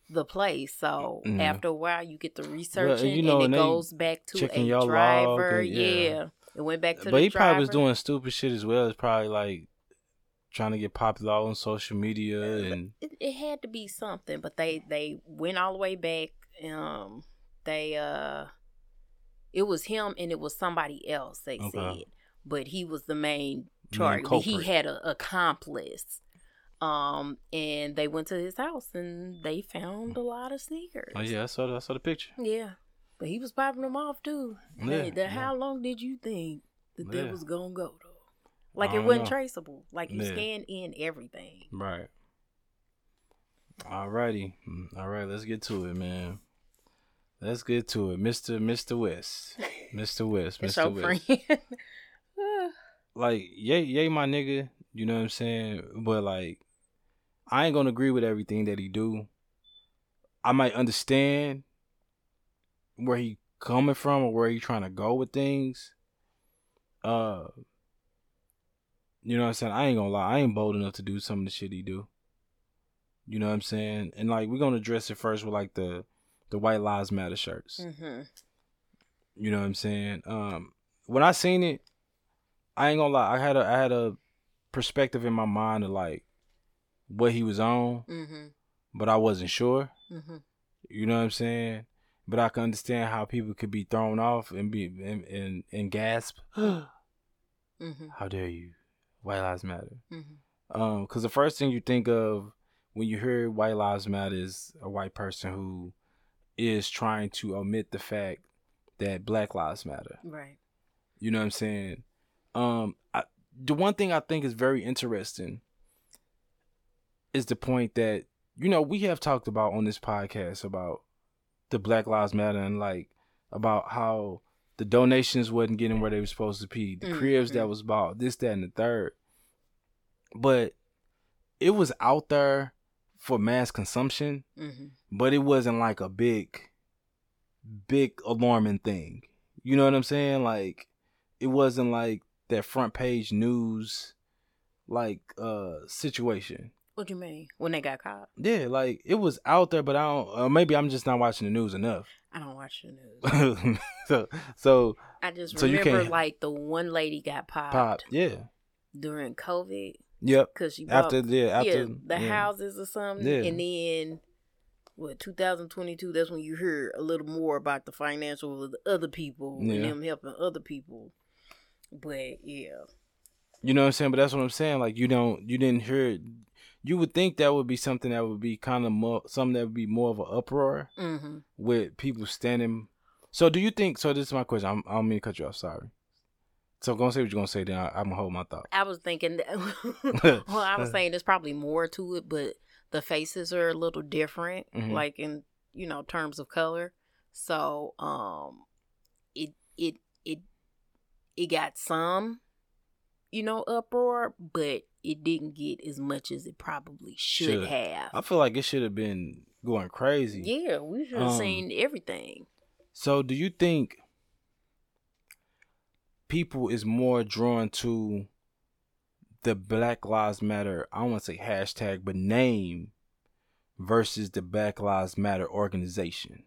the place. So mm. after a while, you get the researching, well, you know, and it goes back to a driver. And, yeah. yeah. It went back to the driver. but he driver. probably was doing stupid shit as well. It's probably like trying to get popular on social media and it, it, had to be something but they they went all the way back um they uh it was him and it was somebody else they okay. said but he was the main target he had an accomplice um and they went to his house and they found a lot of sneakers oh yeah i saw the, I saw the picture yeah but he was popping them off too yeah, hey, the, yeah. how long did you think that yeah. that was gonna go like it wasn't know. traceable. Like you yeah. scan in everything. Right. Alrighty. Mm, All right, let's get to it, man. Let's get to it. Mr. Mr. West. Mr. West. Mr. West. like, yay, yay, my nigga. You know what I'm saying? But like, I ain't gonna agree with everything that he do. I might understand where he coming from or where he trying to go with things. Uh, you know what I'm saying? I ain't gonna lie, I ain't bold enough to do some of the shit he do. You know what I'm saying? And like we're gonna address it first with like the the White Lives Matter shirts. Mm-hmm. You know what I'm saying? Um, when I seen it, I ain't gonna lie, I had a I had a perspective in my mind of like what he was on, mm-hmm. but I wasn't sure. Mm-hmm. You know what I'm saying? But I can understand how people could be thrown off and be and and, and gasp. mm-hmm. How dare you? White Lives Matter. Mm-hmm. Um, because the first thing you think of when you hear White Lives Matter is a white person who is trying to omit the fact that Black Lives Matter. Right. You know what I'm saying? Um, I, the one thing I think is very interesting is the point that you know we have talked about on this podcast about the Black Lives Matter and like about how the donations wasn't getting where they were supposed to be, the mm-hmm. cribs that was bought, this, that, and the third. But it was out there for mass consumption, mm-hmm. but it wasn't like a big, big alarming thing. You know what I'm saying? Like, it wasn't like that front page news, like, uh, situation. What do you mean? When they got caught? Yeah, like it was out there, but I don't. Uh, maybe I'm just not watching the news enough. I don't watch the news. so, so I just so remember like the one lady got popped. Popped, yeah. During COVID. Yep. Because she bought, after yeah after yeah, the yeah. houses or something, yeah. and then what 2022 that's when you hear a little more about the financial of the other people yeah. and them helping other people but yeah you know what i'm saying but that's what i'm saying like you don't you didn't hear you would think that would be something that would be kind of more something that would be more of an uproar mm-hmm. with people standing. So do you think? So this is my question. I'm, I don't mean to cut you off. Sorry. So go and say what you're gonna say. Then I, am gonna hold my thought. I was thinking. That, well, I was saying there's probably more to it, but the faces are a little different, mm-hmm. like in you know terms of color. So um, it it it it got some, you know, uproar, but it didn't get as much as it probably should, should. have. I feel like it should have been going crazy. Yeah, we should have um, seen everything. So, do you think people is more drawn to the Black Lives Matter? I don't want to say hashtag, but name versus the Black Lives Matter organization?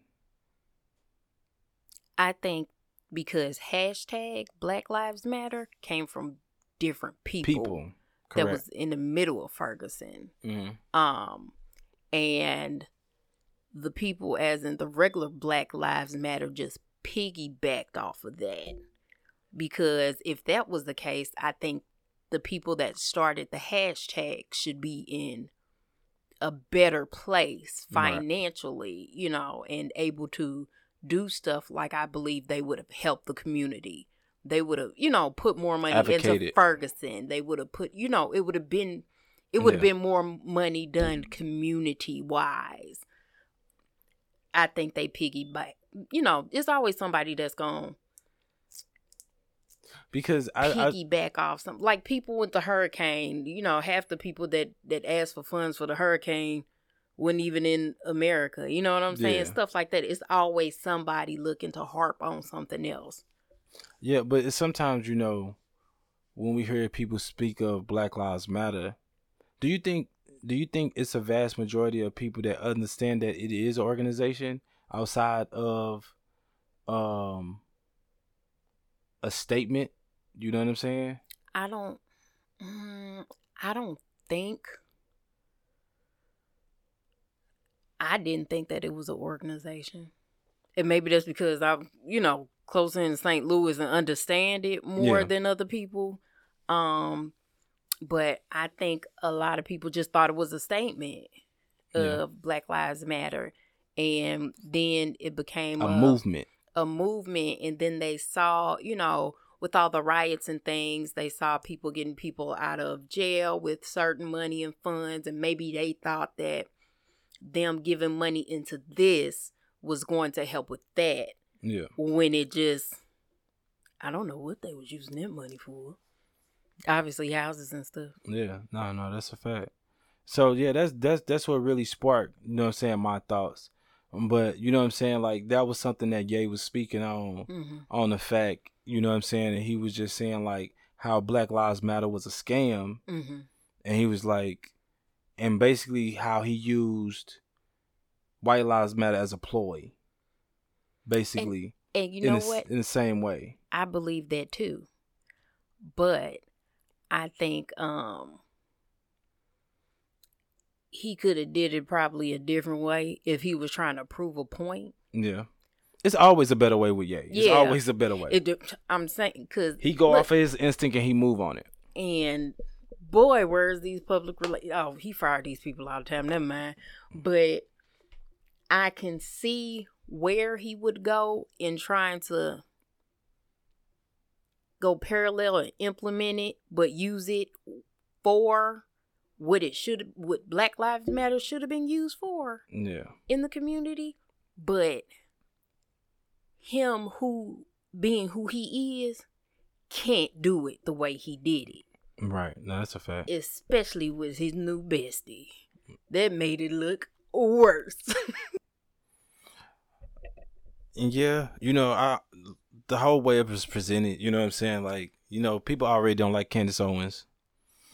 I think because hashtag Black Lives Matter came from different people. People Correct. that was in the middle of Ferguson. Mm-hmm. Um, and the people, as in the regular Black Lives Matter, just piggybacked off of that. Because if that was the case, I think the people that started the hashtag should be in a better place financially, right. you know, and able to do stuff like I believe they would have helped the community they would have, you know, put more money Advocated. into Ferguson. They would have put, you know, it would have been, it would have yeah. been more money done mm-hmm. community wise. I think they piggyback. You know, it's always somebody that's gone because I piggyback I, off something like people with the hurricane. You know, half the people that that asked for funds for the hurricane wasn't even in America. You know what I'm saying? Yeah. Stuff like that. It's always somebody looking to harp on something else. Yeah, but sometimes you know when we hear people speak of Black Lives Matter, do you think do you think it's a vast majority of people that understand that it is an organization outside of um a statement? You know what I'm saying? I don't mm, I don't think I didn't think that it was an organization. And maybe that's because I'm, you know, close in St. Louis and understand it more yeah. than other people. Um, but I think a lot of people just thought it was a statement of yeah. Black Lives Matter, and then it became a, a movement. A movement, and then they saw, you know, with all the riots and things, they saw people getting people out of jail with certain money and funds, and maybe they thought that them giving money into this was going to help with that. Yeah. When it just, I don't know what they was using that money for. Obviously, houses and stuff. Yeah. No, no, that's a fact. So yeah, that's that's that's what really sparked. You know what I'm saying? My thoughts. But you know what I'm saying? Like that was something that Ye was speaking on mm-hmm. on the fact. You know what I'm saying? And he was just saying like how Black Lives Matter was a scam, mm-hmm. and he was like, and basically how he used White Lives Matter as a ploy basically. And, and you know in what? In the same way. I believe that too. But I think um he could have did it probably a different way if he was trying to prove a point. Yeah. It's always a better way with Ye. It's yeah. always a better way. It, I'm saying because he go look, off of his instinct and he move on it. And boy, where's these public relations? Oh, he fired these people all the time. Never mind. But I can see where he would go in trying to go parallel and implement it, but use it for what it should what Black Lives Matter should have been used for. Yeah. In the community. But him who being who he is can't do it the way he did it. Right. No, that's a fact. Especially with his new bestie. That made it look worse. yeah, you know, I the whole way it was presented, you know what I'm saying? Like, you know, people already don't like Candace Owens.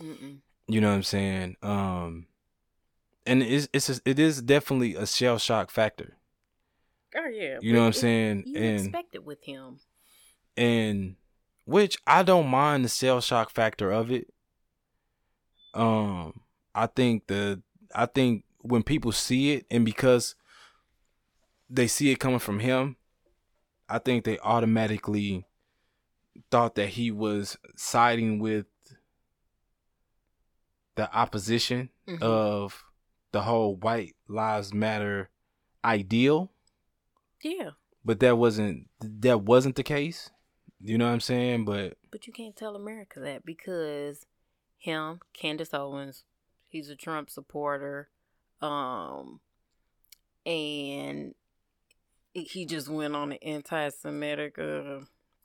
Mm-mm. You know what I'm saying? Um, and it's it's a, it is definitely a shell shock factor. Oh yeah, you know what I'm saying? You and expect it with him, and which I don't mind the shell shock factor of it. Um, I think the I think when people see it, and because they see it coming from him, I think they automatically thought that he was siding with the opposition mm-hmm. of the whole white lives matter ideal. Yeah. But that wasn't that wasn't the case. You know what I'm saying? But But you can't tell America that because him, Candace Owens, he's a Trump supporter. Um and he just went on an anti-Semitic uh,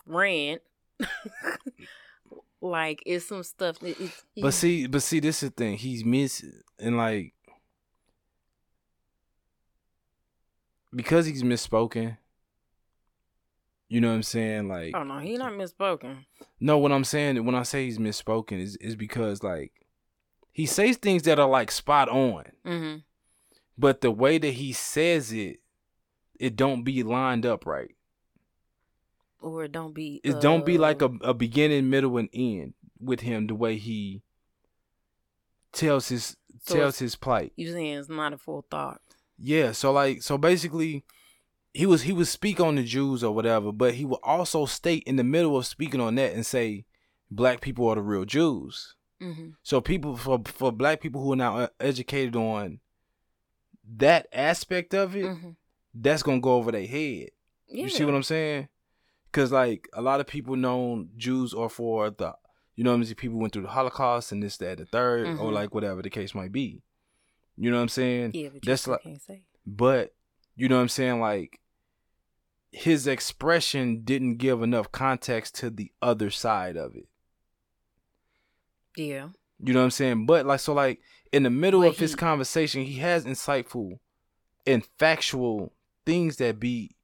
rant. like it's some stuff. That it, but see, but see, this is the thing. He's miss and like because he's misspoken. You know what I'm saying? Like, oh no, he's not misspoken. No, what I'm saying when I say he's misspoken is is because like he says things that are like spot on, mm-hmm. but the way that he says it it don't be lined up right. Or it don't be It uh, don't be like a, a beginning, middle, and end with him the way he tells his so tells his plight. You saying it's not a full thought. Yeah, so like so basically he was he would speak on the Jews or whatever, but he would also state in the middle of speaking on that and say black people are the real Jews. Mm-hmm. So people for for black people who are now uh, educated on that aspect of it, mm-hmm that's gonna go over their head. Yeah. You see what I'm saying? Because like a lot of people know Jews are for the, you know, what I mean, people went through the Holocaust and this, that, the 3rd mm-hmm. or like whatever the case might be. You know what I'm saying? Yeah, but that's like, can't say. but you know what I'm saying? Like his expression didn't give enough context to the other side of it. Yeah. You know what I'm saying? But like so like in the middle of he, his conversation, he has insightful and factual things that be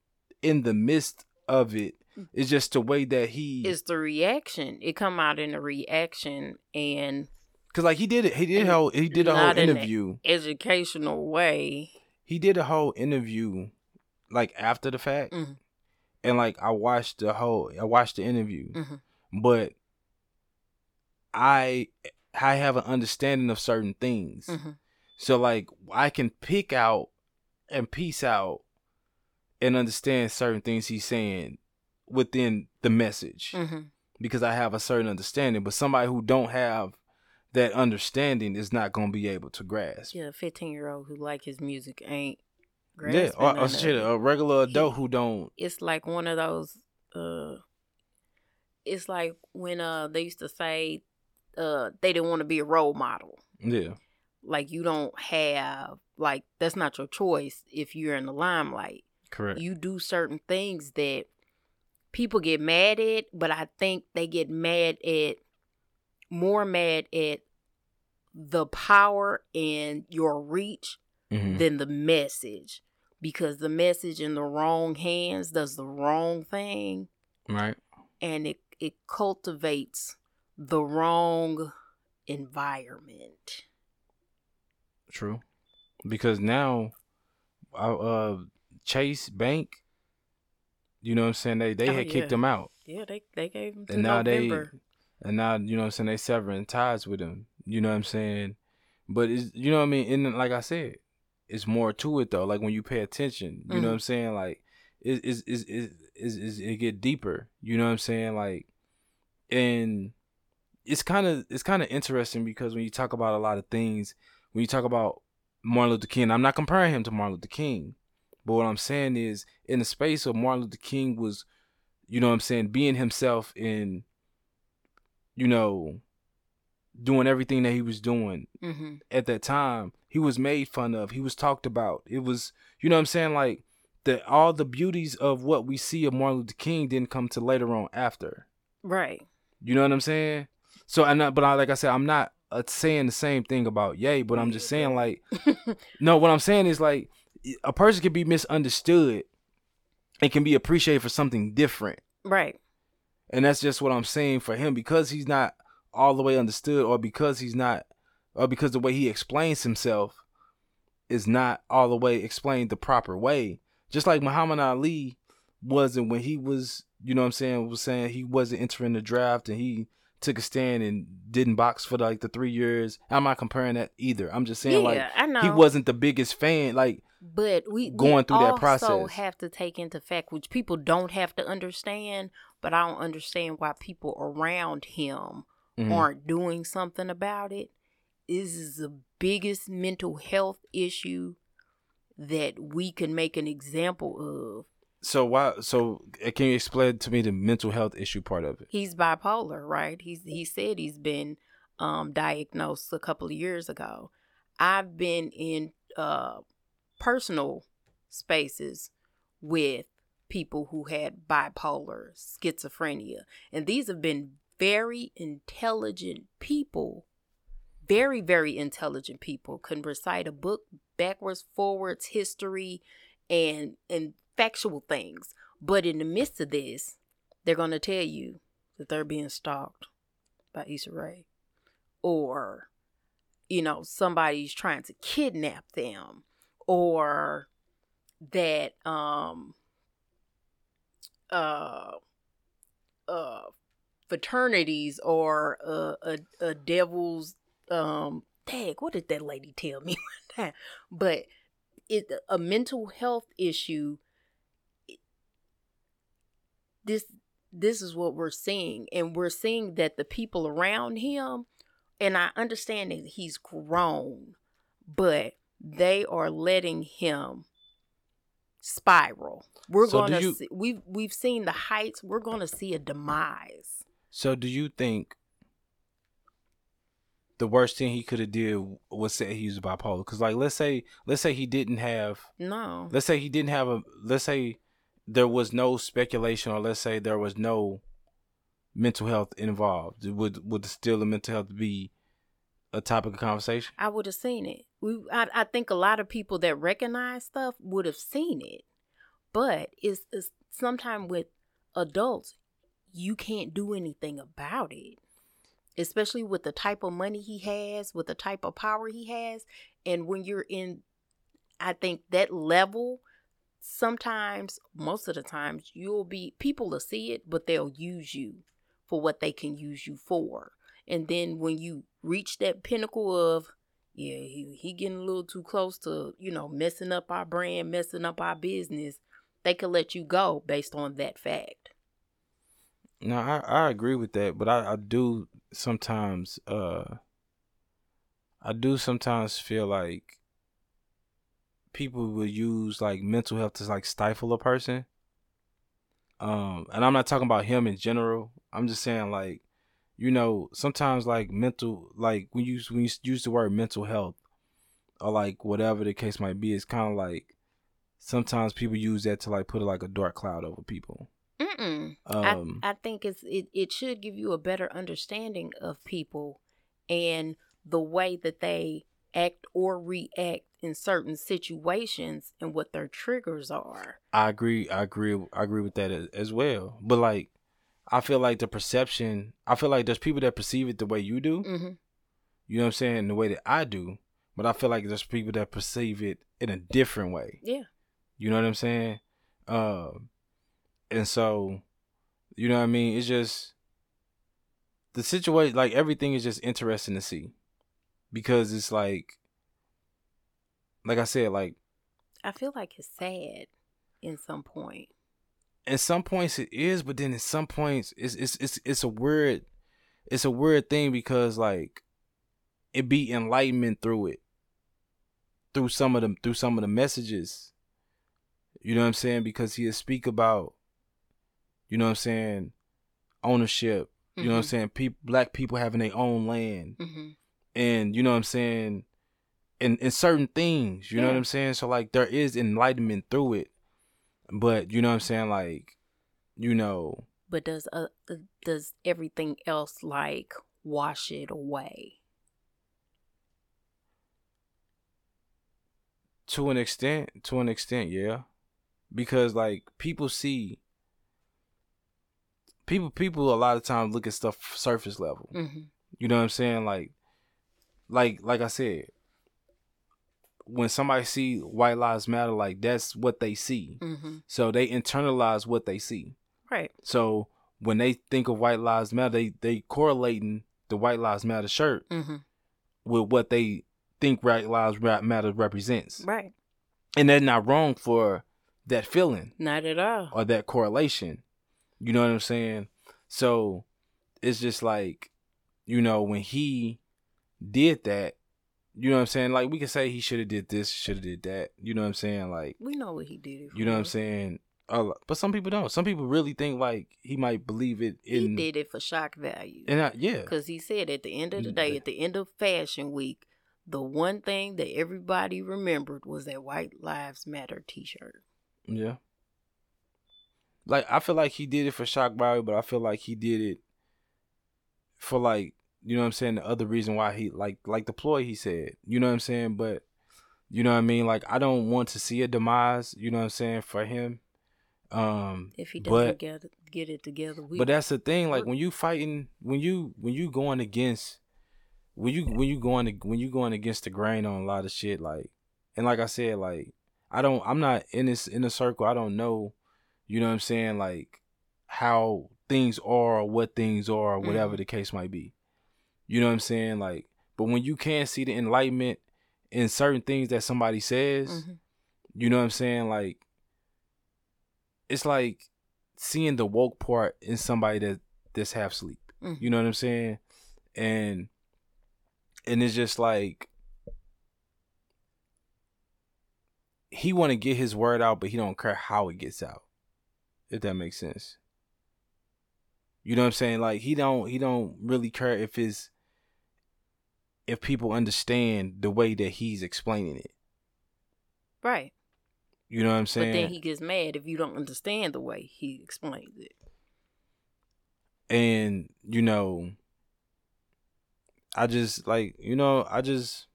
in the midst of it. It's just the way that he. It's the reaction. It come out in the reaction and. Cause like he did it, he did how he did a whole interview, educational way. He did a whole interview, like after the fact, mm-hmm. and like I watched the whole, I watched the interview, mm-hmm. but I I have an understanding of certain things, mm-hmm. so like I can pick out and piece out and understand certain things he's saying within the message mm-hmm. because I have a certain understanding. But somebody who don't have that understanding is not going to be able to grasp. Yeah, a fifteen year old who like his music ain't. Yeah, or, or shit, a regular adult he, who don't. It's like one of those. uh It's like when uh they used to say uh they didn't want to be a role model. Yeah. Like you don't have like that's not your choice if you're in the limelight. Correct. You do certain things that people get mad at, but I think they get mad at more mad at the power and your reach mm-hmm. than the message because the message in the wrong hands does the wrong thing. Right. And it it cultivates the wrong environment. True. Because now uh Chase Bank, you know what I'm saying? They they oh, had yeah. kicked him out. Yeah, they they gave him and now November. they and now you know what I'm saying they severing ties with him. You know what I'm saying? But it's you know what I mean. And like I said, it's more to it though. Like when you pay attention, you mm-hmm. know what I'm saying? Like it is is is is it get deeper. You know what I'm saying? Like and it's kind of it's kind of interesting because when you talk about a lot of things, when you talk about Martin Luther King, I'm not comparing him to Martin Luther King, but what I'm saying is, in the space of Martin Luther King was, you know what I'm saying, being himself in, you know, doing everything that he was doing mm-hmm. at that time, he was made fun of. He was talked about. It was, you know what I'm saying, like that all the beauties of what we see of Martin Luther King didn't come to later on after. Right. You know what I'm saying? So and but I, like I said, I'm not uh, saying the same thing about Ye, but I'm just saying like, no, what I'm saying is like a person can be misunderstood and can be appreciated for something different. Right. And that's just what I'm saying for him because he's not all the way understood or because he's not or because the way he explains himself is not all the way explained the proper way. Just like Muhammad Ali wasn't when he was, you know what I'm saying, was saying he wasn't entering the draft and he took a stand and didn't box for like the three years. I'm not comparing that either. I'm just saying yeah, like he wasn't the biggest fan. Like but we going through that process. Also have to take into fact, which people don't have to understand. But I don't understand why people around him mm-hmm. aren't doing something about it. is the biggest mental health issue that we can make an example of. So why? So can you explain to me the mental health issue part of it? He's bipolar, right? He's he said he's been um, diagnosed a couple of years ago. I've been in uh, personal spaces with people who had bipolar, schizophrenia, and these have been very intelligent people very very intelligent people can recite a book backwards forwards history and and factual things. But in the midst of this they're going to tell you that they're being stalked by Issa Rae. Or you know somebody's trying to kidnap them or that um uh uh fraternities or a, a, a devil's um tag what did that lady tell me? But it a mental health issue this this is what we're seeing and we're seeing that the people around him and I understand that he's grown but they are letting him spiral we're so going to we've we've seen the heights we're going to see a demise so do you think the worst thing he could have did was say he was bipolar. Because like, let's say, let's say he didn't have no. Let's say he didn't have a. Let's say there was no speculation, or let's say there was no mental health involved. Would would still the mental health be a topic of conversation? I would have seen it. We, I, I think a lot of people that recognize stuff would have seen it, but it's, it's sometimes with adults, you can't do anything about it especially with the type of money he has, with the type of power he has. And when you're in, I think that level, sometimes, most of the times, you'll be, people will see it, but they'll use you for what they can use you for. And then when you reach that pinnacle of, yeah, he, he getting a little too close to, you know, messing up our brand, messing up our business, they could let you go based on that fact. No, I, I agree with that, but I, I do sometimes uh I do sometimes feel like people will use like mental health to like stifle a person. Um and I'm not talking about him in general. I'm just saying like you know, sometimes like mental like when you when you use the word mental health or like whatever the case might be, it's kind of like sometimes people use that to like put like a dark cloud over people. Um, I, I think it's it, it should give you a better understanding of people and the way that they act or react in certain situations and what their triggers are. I agree. I agree. I agree with that as well. But like, I feel like the perception. I feel like there's people that perceive it the way you do. Mm-hmm. You know what I'm saying? The way that I do. But I feel like there's people that perceive it in a different way. Yeah. You know what I'm saying? Um, and so, you know what I mean? It's just the situation like everything is just interesting to see. Because it's like like I said, like I feel like it's sad in some point. In some points it is, but then in some points it's it's it's it's a weird it's a weird thing because like it be enlightenment through it. Through some of them through some of the messages. You know what I'm saying? Because he'll speak about you know what I'm saying, ownership. Mm-hmm. You know what I'm mm-hmm. saying, people, black people having their own land, mm-hmm. and you know what I'm saying, in in certain things. You yeah. know what I'm saying. So like there is enlightenment through it, but you know what I'm saying, like, you know. But does uh, uh does everything else like wash it away? To an extent, to an extent, yeah, because like people see people people a lot of times look at stuff surface level. Mm-hmm. You know what I'm saying? Like, like like I said, when somebody see white lives matter, like that's what they see. Mm-hmm. So they internalize what they see. Right. So when they think of white lives matter, they they correlating the white lives matter shirt mm-hmm. with what they think white lives matter represents. Right. And they're not wrong for that feeling. Not at all. Or that correlation. You know what I'm saying? So it's just like, you know, when he did that, you know what I'm saying? Like we can say he should have did this, should have did that. You know what I'm saying? Like we know what he did. you know what I'm saying? Uh, but some people don't. Some people really think like he might believe it. In, he did it for shock value. And I, yeah, because he said at the end of the day, at the end of Fashion Week, the one thing that everybody remembered was that White Lives Matter T-shirt. Yeah. Like I feel like he did it for shock value, but I feel like he did it for like you know what I'm saying. The other reason why he like like the ploy he said, you know what I'm saying. But you know what I mean. Like I don't want to see a demise. You know what I'm saying for him. Um, if he doesn't but, get it, get it together, we, but that's the thing. Like when you fighting, when you when you going against, when you when you going to, when you going against the grain on a lot of shit, like, and like I said, like I don't, I'm not in this in a circle. I don't know, you know what I'm saying, like how things are or what things are or whatever mm-hmm. the case might be. You know what I'm saying, like, but when you can see the enlightenment in certain things that somebody says, mm-hmm. you know what I'm saying, like it's like seeing the woke part in somebody that that's half sleep. Mm. You know what I'm saying? And and it's just like he want to get his word out, but he don't care how it gets out. If that makes sense. You know what I'm saying? Like he don't he don't really care if it's if people understand the way that he's explaining it. Right. You know what I'm saying? But then he gets mad if you don't understand the way he explains it. And, you know, I just like, you know, I just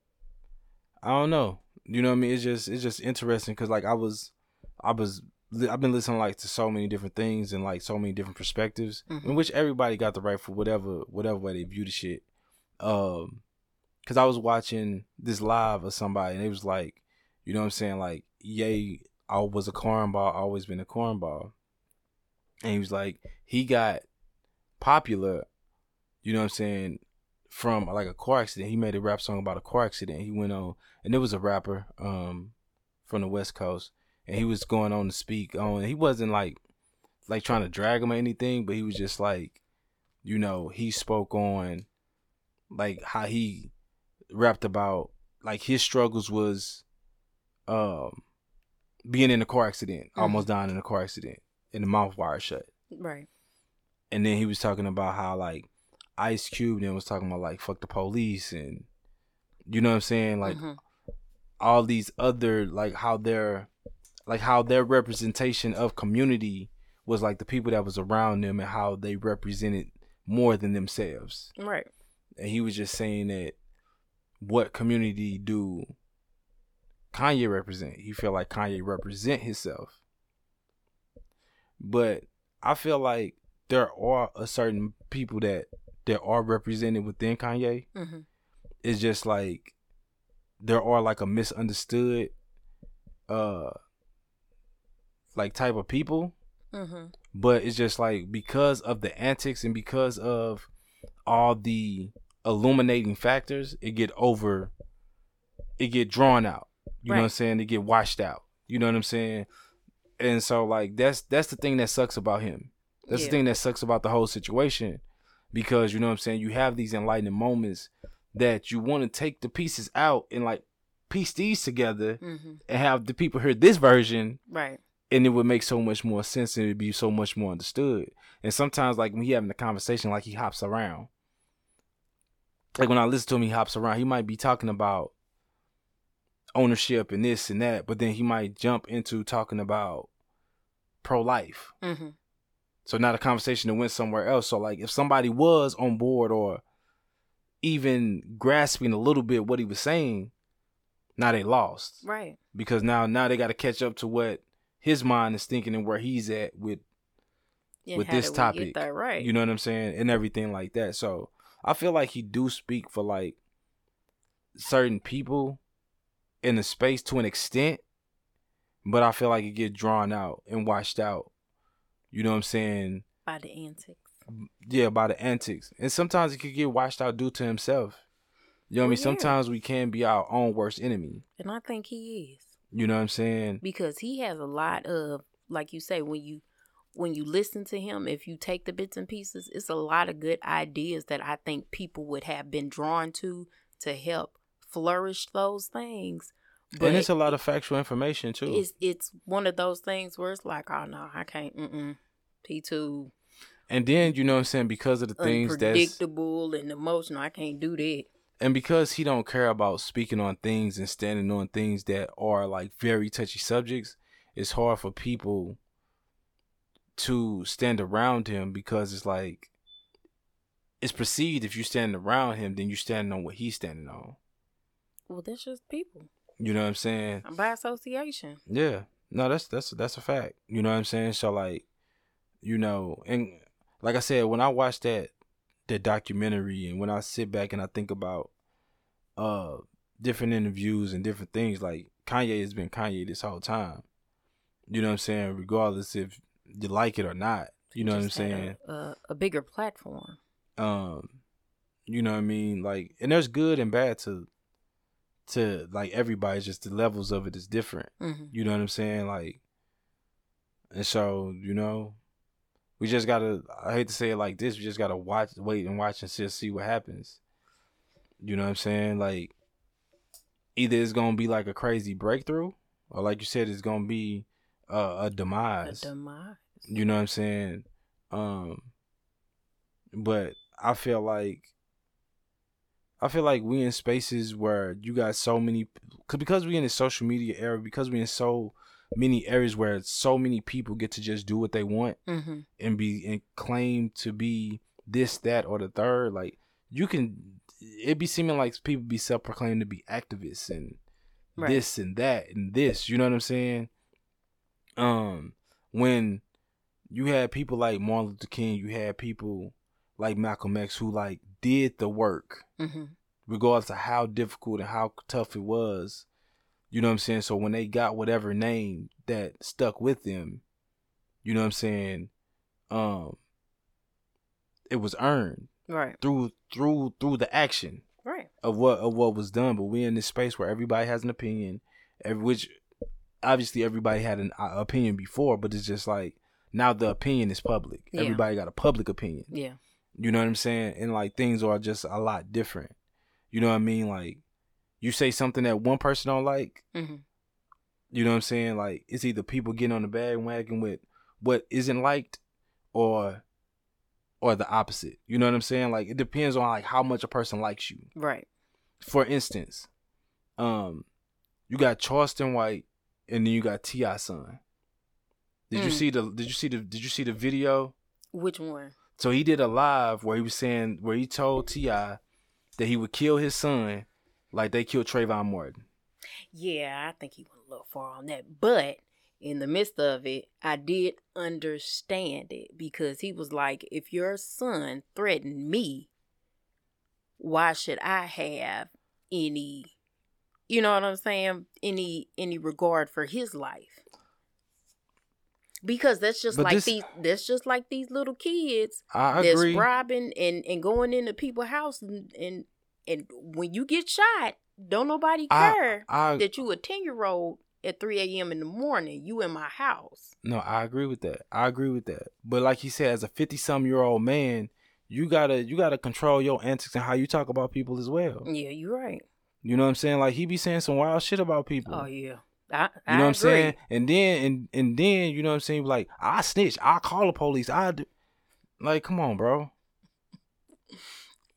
I don't know. You know what I mean? It's just it's just interesting cuz like I was I was I've been listening like to so many different things and like so many different perspectives mm-hmm. in which everybody got the right for whatever whatever way they view the shit. Um cuz I was watching this live of somebody and it was like, you know what I'm saying, like yay, I was a cornball, always been a cornball. And he was like, he got popular, you know what I'm saying, from like a car accident. He made a rap song about a car accident. He went on and it was a rapper um from the West Coast. And he was going on to speak on he wasn't like like trying to drag him or anything, but he was just like, you know, he spoke on like how he rapped about like his struggles was um being in a car accident, mm-hmm. almost dying in a car accident, and the mouth wire shut. Right. And then he was talking about how like Ice Cube then was talking about like fuck the police and you know what I'm saying like mm-hmm. all these other like how their like how their representation of community was like the people that was around them and how they represented more than themselves. Right. And he was just saying that what community do Kanye represent. He feel like Kanye represent himself. But I feel like there are a certain people that that are represented within Kanye. Mm-hmm. It's just like there are like a misunderstood uh like type of people. Mm-hmm. But it's just like because of the antics and because of all the illuminating factors, it get over it get drawn out. You right. know what I'm saying? It get washed out. You know what I'm saying? And so like that's that's the thing that sucks about him. That's yeah. the thing that sucks about the whole situation. Because you know what I'm saying, you have these enlightening moments that you want to take the pieces out and like piece these together mm-hmm. and have the people hear this version. Right. And it would make so much more sense and it'd be so much more understood. And sometimes like when he having a conversation like he hops around. Like when I listen to him he hops around, he might be talking about ownership and this and that, but then he might jump into talking about pro life. Mm-hmm. So now the conversation that went somewhere else. So like if somebody was on board or even grasping a little bit what he was saying, now they lost. Right. Because now now they got to catch up to what his mind is thinking and where he's at with yeah, with this topic. right. You know what I'm saying? And everything like that. So I feel like he do speak for like certain people in the space to an extent, but I feel like it get drawn out and washed out. You know what I'm saying? By the antics. Yeah, by the antics. And sometimes it could get washed out due to himself. You know what I mean? Yeah. Sometimes we can be our own worst enemy. And I think he is. You know what I'm saying? Because he has a lot of like you say, when you when you listen to him, if you take the bits and pieces, it's a lot of good ideas that I think people would have been drawn to to help flourish those things. But and it's a lot of factual information too. It's it's one of those things where it's like, oh no, I can't. Mm-mm. P two. And then you know what I'm saying because of the things that's predictable and emotional, I can't do that. And because he don't care about speaking on things and standing on things that are like very touchy subjects, it's hard for people to stand around him because it's like it's perceived if you stand around him, then you're standing on what he's standing on. Well, that's just people. You know what I'm saying? By association. Yeah. No, that's that's that's a fact. You know what I'm saying? So like, you know, and like I said, when I watch that that documentary and when I sit back and I think about uh different interviews and different things, like Kanye has been Kanye this whole time. You know what I'm saying? Regardless if you like it or not. You know what I'm saying? A, a, a, bigger platform. Um, you know what I mean? Like, and there's good and bad to to like everybody. Just the levels of it is different. Mm-hmm. You know what I'm saying? Like, and so you know, we just gotta. I hate to say it like this. We just gotta watch, wait, and watch and see, see what happens. You know what I'm saying? Like, either it's gonna be like a crazy breakthrough, or like you said, it's gonna be uh, a demise. A demise. You know what I'm saying? Um, but I feel like I feel like we in spaces where you got so many, cause because we in the social media era, because we in so many areas where so many people get to just do what they want mm-hmm. and be and claim to be this, that, or the third. Like you can, it be seeming like people be self proclaimed to be activists and right. this and that and this. You know what I'm saying? Um, when you had people like Martin Luther King, you had people like Malcolm X who like did the work, mm-hmm. regardless of how difficult and how tough it was. You know what I'm saying? So when they got whatever name that stuck with them, you know what I'm saying? Um, it was earned right through through through the action right of what of what was done. But we in this space where everybody has an opinion, every, which obviously everybody had an uh, opinion before, but it's just like now the opinion is public. Yeah. Everybody got a public opinion. Yeah. You know what I'm saying? And like things are just a lot different. You know what I mean? Like you say something that one person don't like. Mm-hmm. You know what I'm saying? Like it's either people getting on the bandwagon with what isn't liked, or or the opposite. You know what I'm saying? Like it depends on like how much a person likes you. Right. For instance, um, you got Charleston White and then you got T.I. son. Did mm. you see the did you see the did you see the video? Which one? So he did a live where he was saying where he told T.I. that he would kill his son like they killed Trayvon Martin. Yeah, I think he went a little far on that. But in the midst of it, I did understand it because he was like, if your son threatened me, why should I have any you know what I'm saying, any any regard for his life. Because that's just but like this, these that's just like these little kids I that's agree. robbing and, and going into people's house and, and and when you get shot, don't nobody care I, I, that you a ten year old at 3 a.m. in the morning. You in my house. No, I agree with that. I agree with that. But like you said, as a 50 some year old man, you gotta you gotta control your antics and how you talk about people as well. Yeah, you're right. You know what I'm saying? Like he be saying some wild shit about people. Oh yeah. I, I you know what I'm saying? And then and and then you know what I'm saying? Like I snitch, I call the police, I do. Like, come on, bro.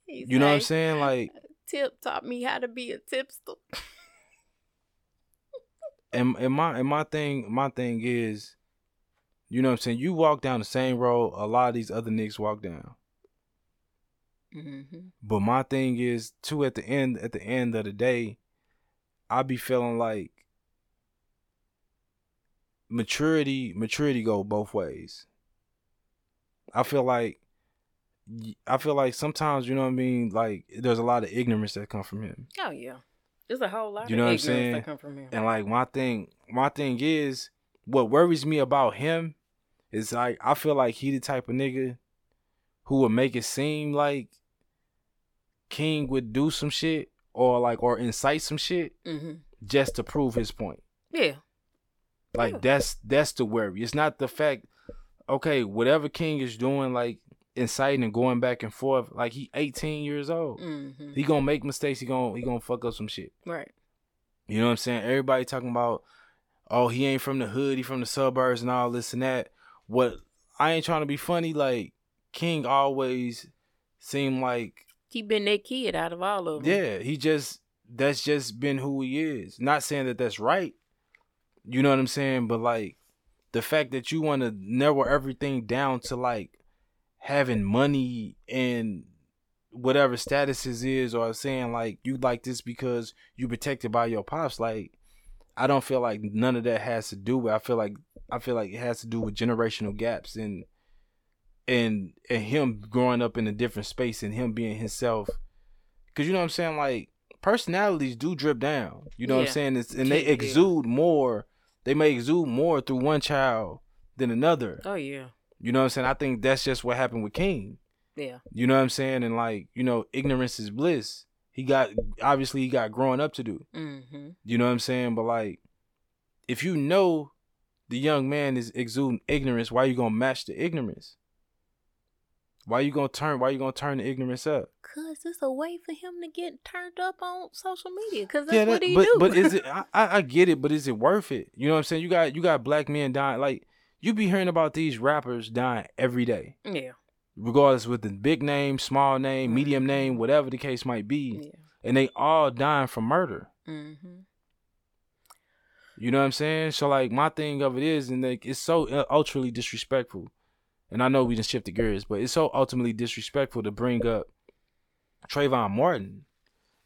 He's you know like, what I'm saying? Like Tip taught me how to be a tipster. and and my and my thing my thing is, you know what I'm saying? You walk down the same road a lot of these other niggas walk down. Mm-hmm. But my thing is too at the end at the end of the day, I be feeling like maturity maturity go both ways. I feel like I feel like sometimes you know what I mean. Like there's a lot of ignorance that come from him. Oh yeah, there's a whole lot. You know what I'm saying? That come from him. And like my thing, my thing is what worries me about him is like I feel like he the type of nigga who would make it seem like King would do some shit or like or incite some shit mm-hmm. just to prove his point. Yeah. Like yeah. that's that's the worry. It's not the fact. Okay, whatever King is doing, like inciting and going back and forth. Like he 18 years old. Mm-hmm. He gonna make mistakes. He gonna he gonna fuck up some shit. Right. You know what I'm saying? Everybody talking about, oh, he ain't from the hood. He from the suburbs and all this and that. What I ain't trying to be funny. Like King always seemed like he been that kid out of all of them. Yeah, he just that's just been who he is. Not saying that that's right. You know what I'm saying? But like the fact that you want to narrow everything down to like having money and whatever statuses is or saying like you like this because you protected by your pops like i don't feel like none of that has to do with i feel like i feel like it has to do with generational gaps and and and him growing up in a different space and him being himself because you know what i'm saying like personalities do drip down you know yeah. what i'm saying it's, and they exude more they may exude more through one child than another oh yeah you know what I'm saying? I think that's just what happened with King. Yeah. You know what I'm saying? And like, you know, ignorance is bliss. He got obviously he got growing up to do. Mm-hmm. You know what I'm saying? But like, if you know the young man is exuding ignorance, why you gonna match the ignorance? Why you gonna turn? Why you gonna turn the ignorance up? Cause it's a way for him to get turned up on social media. Cause that's yeah, that, what he but, do. But is it? I, I get it, but is it worth it? You know what I'm saying? You got you got black men dying. Like you be hearing about these rappers dying every day. Yeah. Regardless with the big name, small name, medium name, whatever the case might be. Yeah. And they all dying from murder. Mm-hmm. You know what I'm saying? So like my thing of it is, and like it's so uh, ultimately disrespectful. And I know we just shifted gears, but it's so ultimately disrespectful to bring up Trayvon Martin,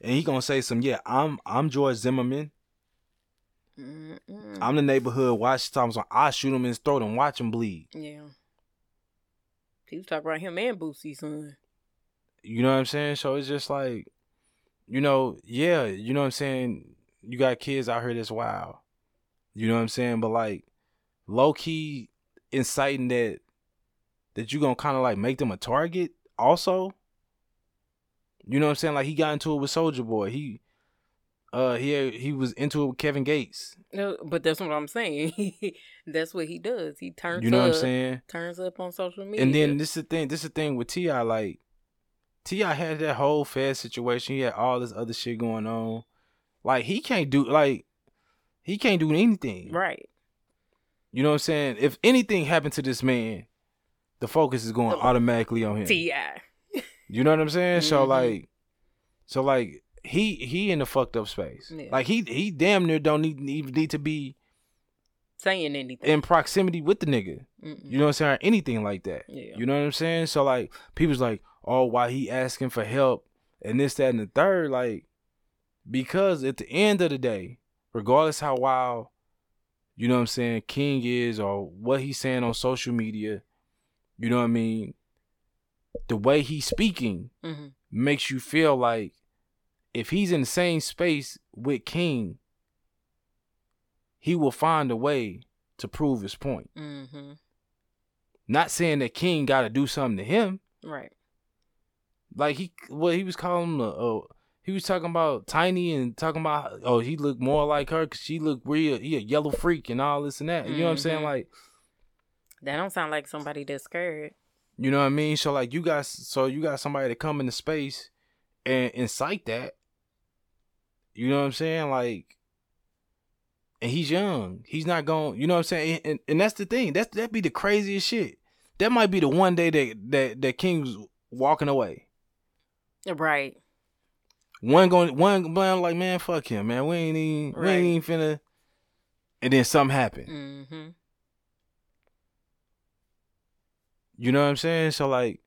and he gonna say some, yeah, I'm I'm George Zimmerman, Mm-mm. I'm the neighborhood watch when I shoot him in his throat and watch him bleed. Yeah. He was talking about him and Boosie son. You know what I'm saying? So it's just like, you know, yeah, you know what I'm saying? You got kids out here that's wild. You know what I'm saying? But like low key inciting that that you gonna kinda like make them a target also. You know what I'm saying? Like he got into it with Soulja Boy. He uh he he was into it with Kevin Gates. No, but that's what I'm saying. that's what he does. He turns. You know up, what I'm saying? Turns up on social media. And then this is the thing. This is the thing with Ti. Like T.I. had that whole Fed situation. He had all this other shit going on. Like he can't do like he can't do anything. Right. You know what I'm saying? If anything happened to this man, the focus is going automatically on him. Ti. you know what I'm saying? Mm-hmm. So like, so like he he in the fucked up space. Yeah. Like he he damn near don't need even need to be saying anything in proximity with the nigga. Mm-mm. You know what I'm saying? Or anything like that. Yeah. You know what I'm saying? So like people's like, oh, why he asking for help and this, that, and the third, like, because at the end of the day, regardless how wild, you know what I'm saying, King is or what he's saying on social media, you know what I mean? The way he's speaking mm-hmm. makes you feel like if he's in the same space with King, he will find a way to prove his point. Mm-hmm. Not saying that King got to do something to him, right? Like he, what he was calling him, uh, he was talking about Tiny and talking about, oh, he looked more like her because she looked real, he a yellow freak and all this and that. You know what I'm saying? Mm-hmm. Like that don't sound like somebody that's scared. You know what I mean? So like you guys, so you got somebody to come into space and incite that, you know what I'm saying? Like, and he's young. He's not going. You know what I'm saying? And, and that's the thing. That's that be the craziest shit. That might be the one day that that that King's walking away. Right. One going, one going like, man, fuck him, man. We ain't even, right. we ain't even finna. And then something happened. Mm-hmm. You know what I'm saying? So like,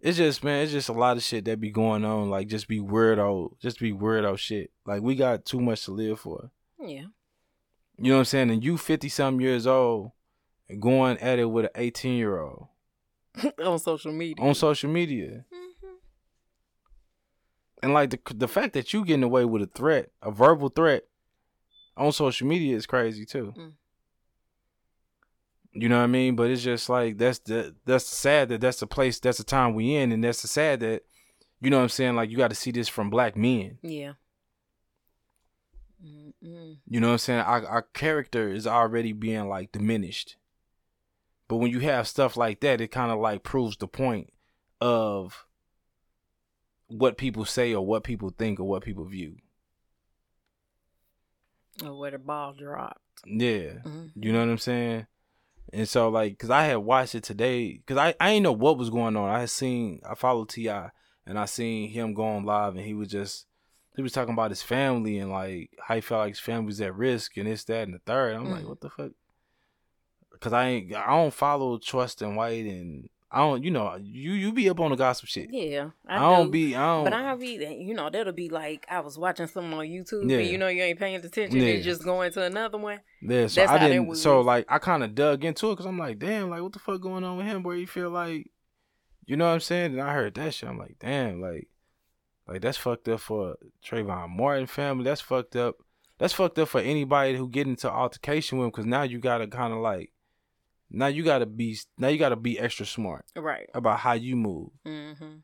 it's just man, it's just a lot of shit that be going on. Like just be weirdo, just be weirdo shit. Like we got too much to live for. Yeah. You know what I'm saying? And you fifty something years old, and going at it with an eighteen year old on social media. On social media. Mm-hmm. And like the the fact that you getting away with a threat, a verbal threat, on social media is crazy too. Mm. You know what I mean? But it's just like that's the that's sad that that's the place that's the time we in, and that's the sad that you know what I'm saying. Like you got to see this from black men. Yeah. Mm-mm. You know what I'm saying? Our our character is already being like diminished. But when you have stuff like that, it kind of like proves the point of what people say or what people think or what people view. Or where the ball dropped. Yeah. Mm-hmm. You know what I'm saying? And so like, cause I had watched it today, cause I I didn't know what was going on. I had seen I followed T.I. and I seen him going live, and he was just he was talking about his family and like how he felt like his family was at risk and this that and the third. I'm mm. like, what the fuck? Cause I ain't I don't follow Charleston White and I don't, you know, you you be up on the gossip shit. Yeah, I, I don't be, I don't. But I be, you know, that'll be like I was watching something on YouTube, yeah. and you know, you ain't paying attention, yeah. and just going to another one. Yeah, so That's I didn't. So like, I kind of dug into it because I'm like, damn, like what the fuck going on with him? Where you feel like, you know what I'm saying? And I heard that shit. I'm like, damn, like, like that's fucked up for Trayvon Martin family. That's fucked up. That's fucked up for anybody who get into altercation with him because now you gotta kind of like now you gotta be now you gotta be extra smart, right, about how you move. Mm-hmm.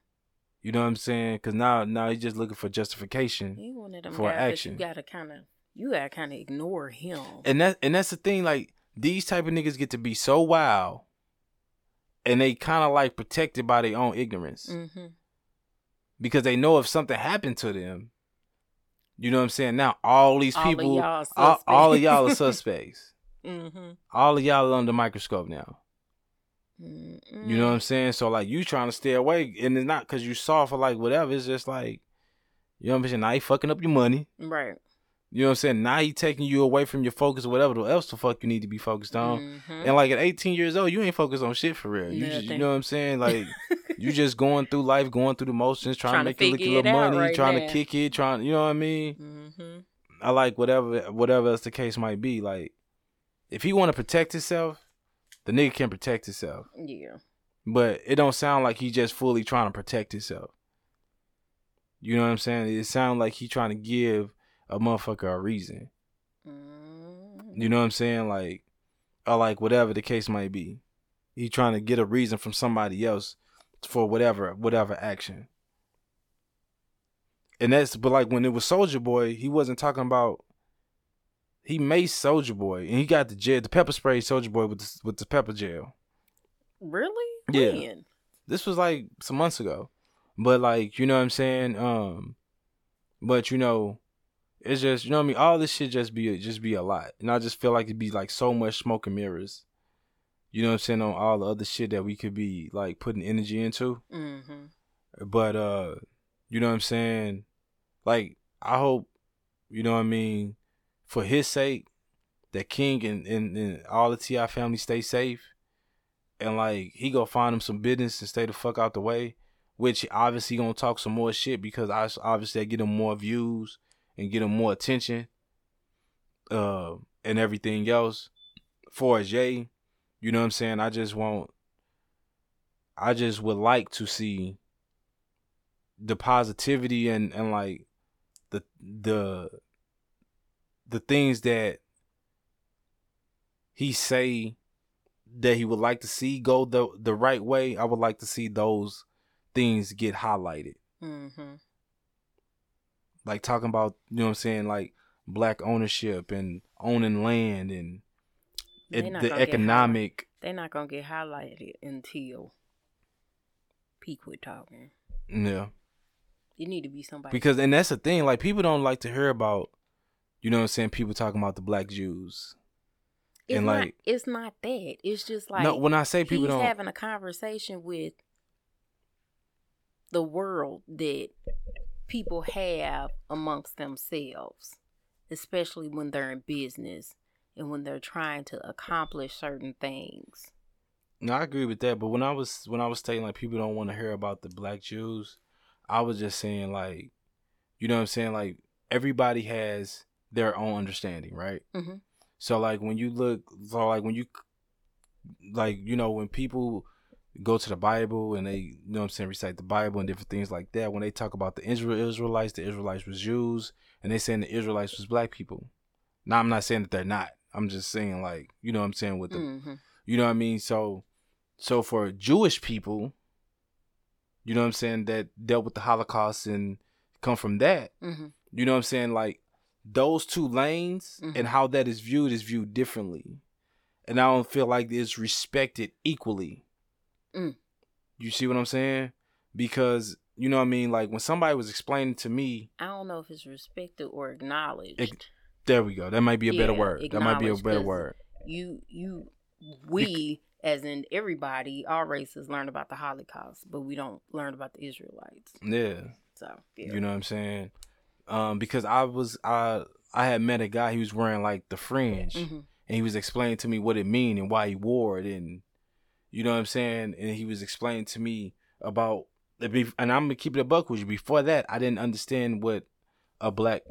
You know what I'm saying? Because now now he's just looking for justification for action. You gotta kind of you gotta kind of ignore him. And that and that's the thing. Like these type of niggas get to be so wild, and they kind of like protected by their own ignorance. Mm-hmm. Because they know if something happened to them, you know what I'm saying. Now all these people, all, all, all of y'all are suspects. Mm-hmm. All of y'all under microscope now. Mm-hmm. You know what I'm saying? So like you trying to stay away, and it's not because you soft or like whatever. It's just like you know what I'm saying. Now he fucking up your money, right? You know what I'm saying? Now he taking you away from your focus or whatever else the fuck you need to be focused on. Mm-hmm. And like at 18 years old, you ain't focused on shit for real. You just, you know what I'm saying? Like you just going through life, going through the motions, trying, trying to make a little money, right trying now. to kick it, trying. You know what I mean? Mm-hmm. I like whatever whatever else the case might be. Like if he want to protect himself, the nigga can protect himself. Yeah. But it don't sound like he just fully trying to protect himself. You know what I'm saying? It sounds like he trying to give a motherfucker a reason. Mm. You know what I'm saying? Like, or like whatever the case might be. He trying to get a reason from somebody else for whatever whatever action. And that's but like when it was Soulja Boy, he wasn't talking about he maced Soulja Boy, and he got the jail, the pepper spray Soulja Boy with the, with the pepper gel. Really? Yeah. When? This was like some months ago, but like you know what I'm saying. Um, but you know, it's just you know what I mean. All this shit just be just be a lot, and I just feel like it'd be like so much smoke and mirrors. You know what I'm saying on all the other shit that we could be like putting energy into. Mm-hmm. But uh, you know what I'm saying. Like I hope, you know what I mean for his sake, that King and, and, and all the T.I. family stay safe. And like he go find him some business and stay the fuck out the way. Which obviously gonna talk some more shit because I obviously I get him more views and get him more attention. Uh and everything else. For Jay, you know what I'm saying? I just want I just would like to see the positivity and, and like the the the things that he say that he would like to see go the the right way, I would like to see those things get highlighted. Mm-hmm. Like talking about, you know what I'm saying, like black ownership and owning land and it, the economic. They're not gonna get highlighted until peak we're talking. Yeah. You need to be somebody. Because and that's the thing, like people don't like to hear about you know what I'm saying? People talking about the black Jews. It's and like not, it's not that. It's just like no. When I say people don't having a conversation with the world that people have amongst themselves, especially when they're in business and when they're trying to accomplish certain things. No, I agree with that. But when I was when I was saying like people don't want to hear about the black Jews, I was just saying like, you know what I'm saying? Like everybody has their own understanding, right? Mm-hmm. So like when you look, so like when you, like you know when people go to the Bible and they, you know what I'm saying, recite the Bible and different things like that. When they talk about the Israel Israelites, the Israelites was Jews, and they saying the Israelites was black people. Now I'm not saying that they're not. I'm just saying like you know what I'm saying with the, mm-hmm. you know what I mean. So, so for Jewish people, you know what I'm saying, that dealt with the Holocaust and come from that. Mm-hmm. You know what I'm saying, like those two lanes mm-hmm. and how that is viewed is viewed differently. And I don't feel like it's respected equally. Mm. You see what I'm saying? because you know what I mean. Like when somebody was explaining to me, I don't know if it's respected or acknowledged. It, there we go. That might be a yeah, better word. That might be a better word. You you we as in everybody, all races learn about the Holocaust, but we don't learn about the Israelites. Yeah. So yeah. you know what I'm saying? Um, because I was I I had met a guy. He was wearing like the fringe, mm-hmm. and he was explaining to me what it mean and why he wore it, and you know what I'm saying. And he was explaining to me about and I'm gonna keep it a buck with you. Before that, I didn't understand what a black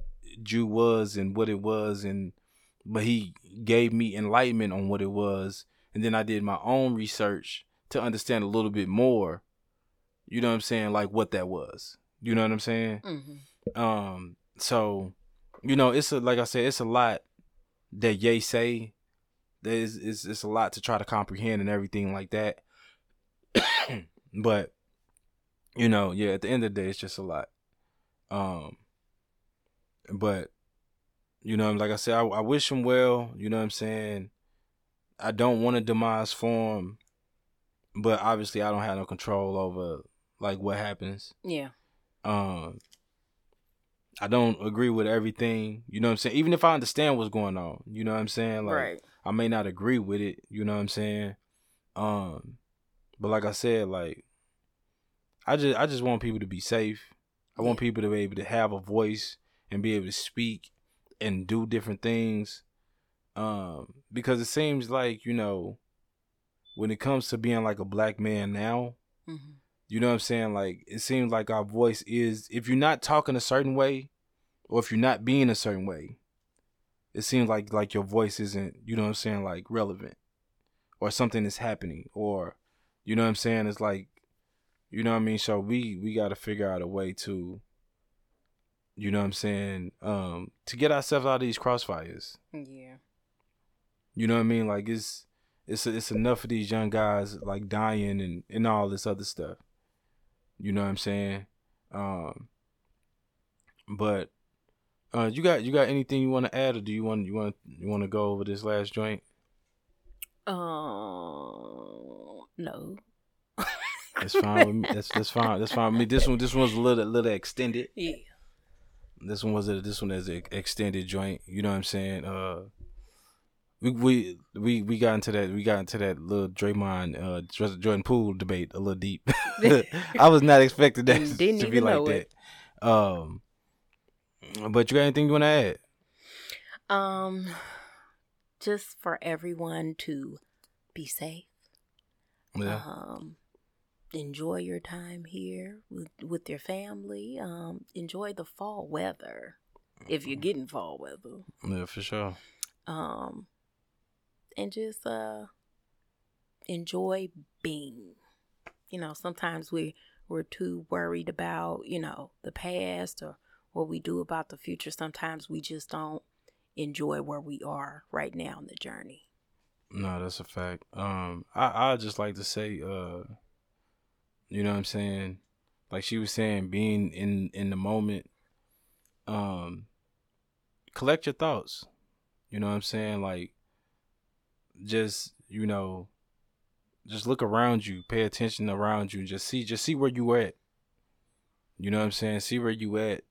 Jew was and what it was, and but he gave me enlightenment on what it was, and then I did my own research to understand a little bit more. You know what I'm saying? Like what that was. You know what I'm saying? Mm-hmm. Um. So, you know, it's a like I said, it's a lot that Ye say. There's it's it's a lot to try to comprehend and everything like that. but you know, yeah, at the end of the day, it's just a lot. Um, but you know, like I said, I, I wish him well. You know what I'm saying? I don't want a demise for him, but obviously, I don't have no control over like what happens. Yeah. Um, I don't agree with everything. You know what I'm saying? Even if I understand what's going on, you know what I'm saying? Like, right. I may not agree with it. You know what I'm saying? Um, but like I said, like I just I just want people to be safe. I want people to be able to have a voice and be able to speak and do different things. Um, because it seems like, you know, when it comes to being like a black man now, mm-hmm. You know what I'm saying? Like it seems like our voice is if you're not talking a certain way or if you're not being a certain way, it seems like like your voice isn't, you know what I'm saying, like relevant. Or something is happening. Or you know what I'm saying? It's like you know what I mean? So we we got to figure out a way to you know what I'm saying, um to get ourselves out of these crossfires. Yeah. You know what I mean? Like it's it's it's enough of these young guys like dying and and all this other stuff. You know what I'm saying? Um but uh you got you got anything you want to add or do you want you want you want to go over this last joint? Um no. That's fine with me. That's that's fine. That's fine with me. This one this one was a little little extended. Yeah. This one was a this one is an extended joint. You know what I'm saying? Uh, we we we we got into that we got into that little Draymond uh Jordan Poole debate a little deep. I was not expecting that Didn't to be like that. It. Um, but you got anything you want to add? Um, just for everyone to be safe. Yeah. Um, enjoy your time here with, with your family. Um, enjoy the fall weather if you're getting fall weather. Yeah, for sure. Um, and just uh, enjoy being. You know, sometimes we we're too worried about you know the past or what we do about the future. Sometimes we just don't enjoy where we are right now in the journey. No, that's a fact. Um, I I just like to say, uh, you know what I'm saying? Like she was saying, being in in the moment. Um, collect your thoughts. You know what I'm saying? Like, just you know, just look around you, pay attention around you, just see, just see where you at. You know what I'm saying? See where you at,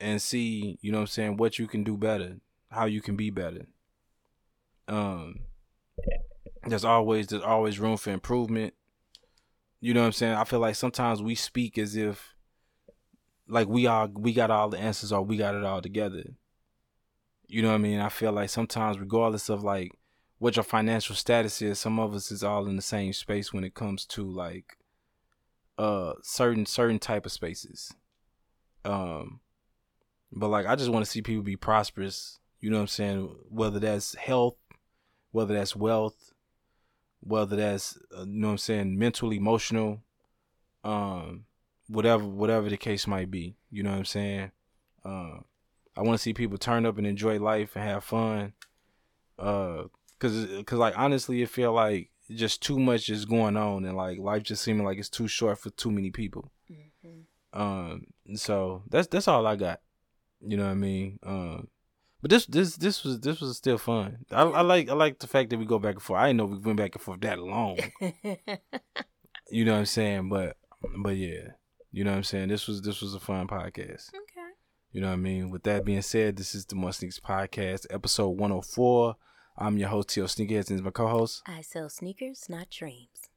and see, you know what I'm saying, what you can do better, how you can be better. Um, there's always there's always room for improvement. You know what I'm saying? I feel like sometimes we speak as if like we all we got all the answers or we got it all together. You know what I mean? I feel like sometimes regardless of like what your financial status is, some of us is all in the same space when it comes to like uh certain certain type of spaces. Um but like I just want to see people be prosperous, you know what I'm saying? Whether that's health, whether that's wealth, whether that's uh, you know what I'm saying, mental, emotional, um, whatever whatever the case might be. You know what I'm saying? Uh, I want to see people turn up and enjoy life and have fun. Uh, Cause, cause like honestly, it feel like just too much is going on, and like life just seeming like it's too short for too many people. Mm-hmm. Um, so that's that's all I got. You know what I mean? Um, but this this this was this was still fun. I, I like I like the fact that we go back and forth. I didn't know we went back and forth that long. you know what I'm saying? But but yeah, you know what I'm saying. This was this was a fun podcast. Okay. You know what I mean? With that being said, this is the Must Podcast, episode 104. I'm your host, T.O. Sneakerheads, and my co host. I sell sneakers, not dreams.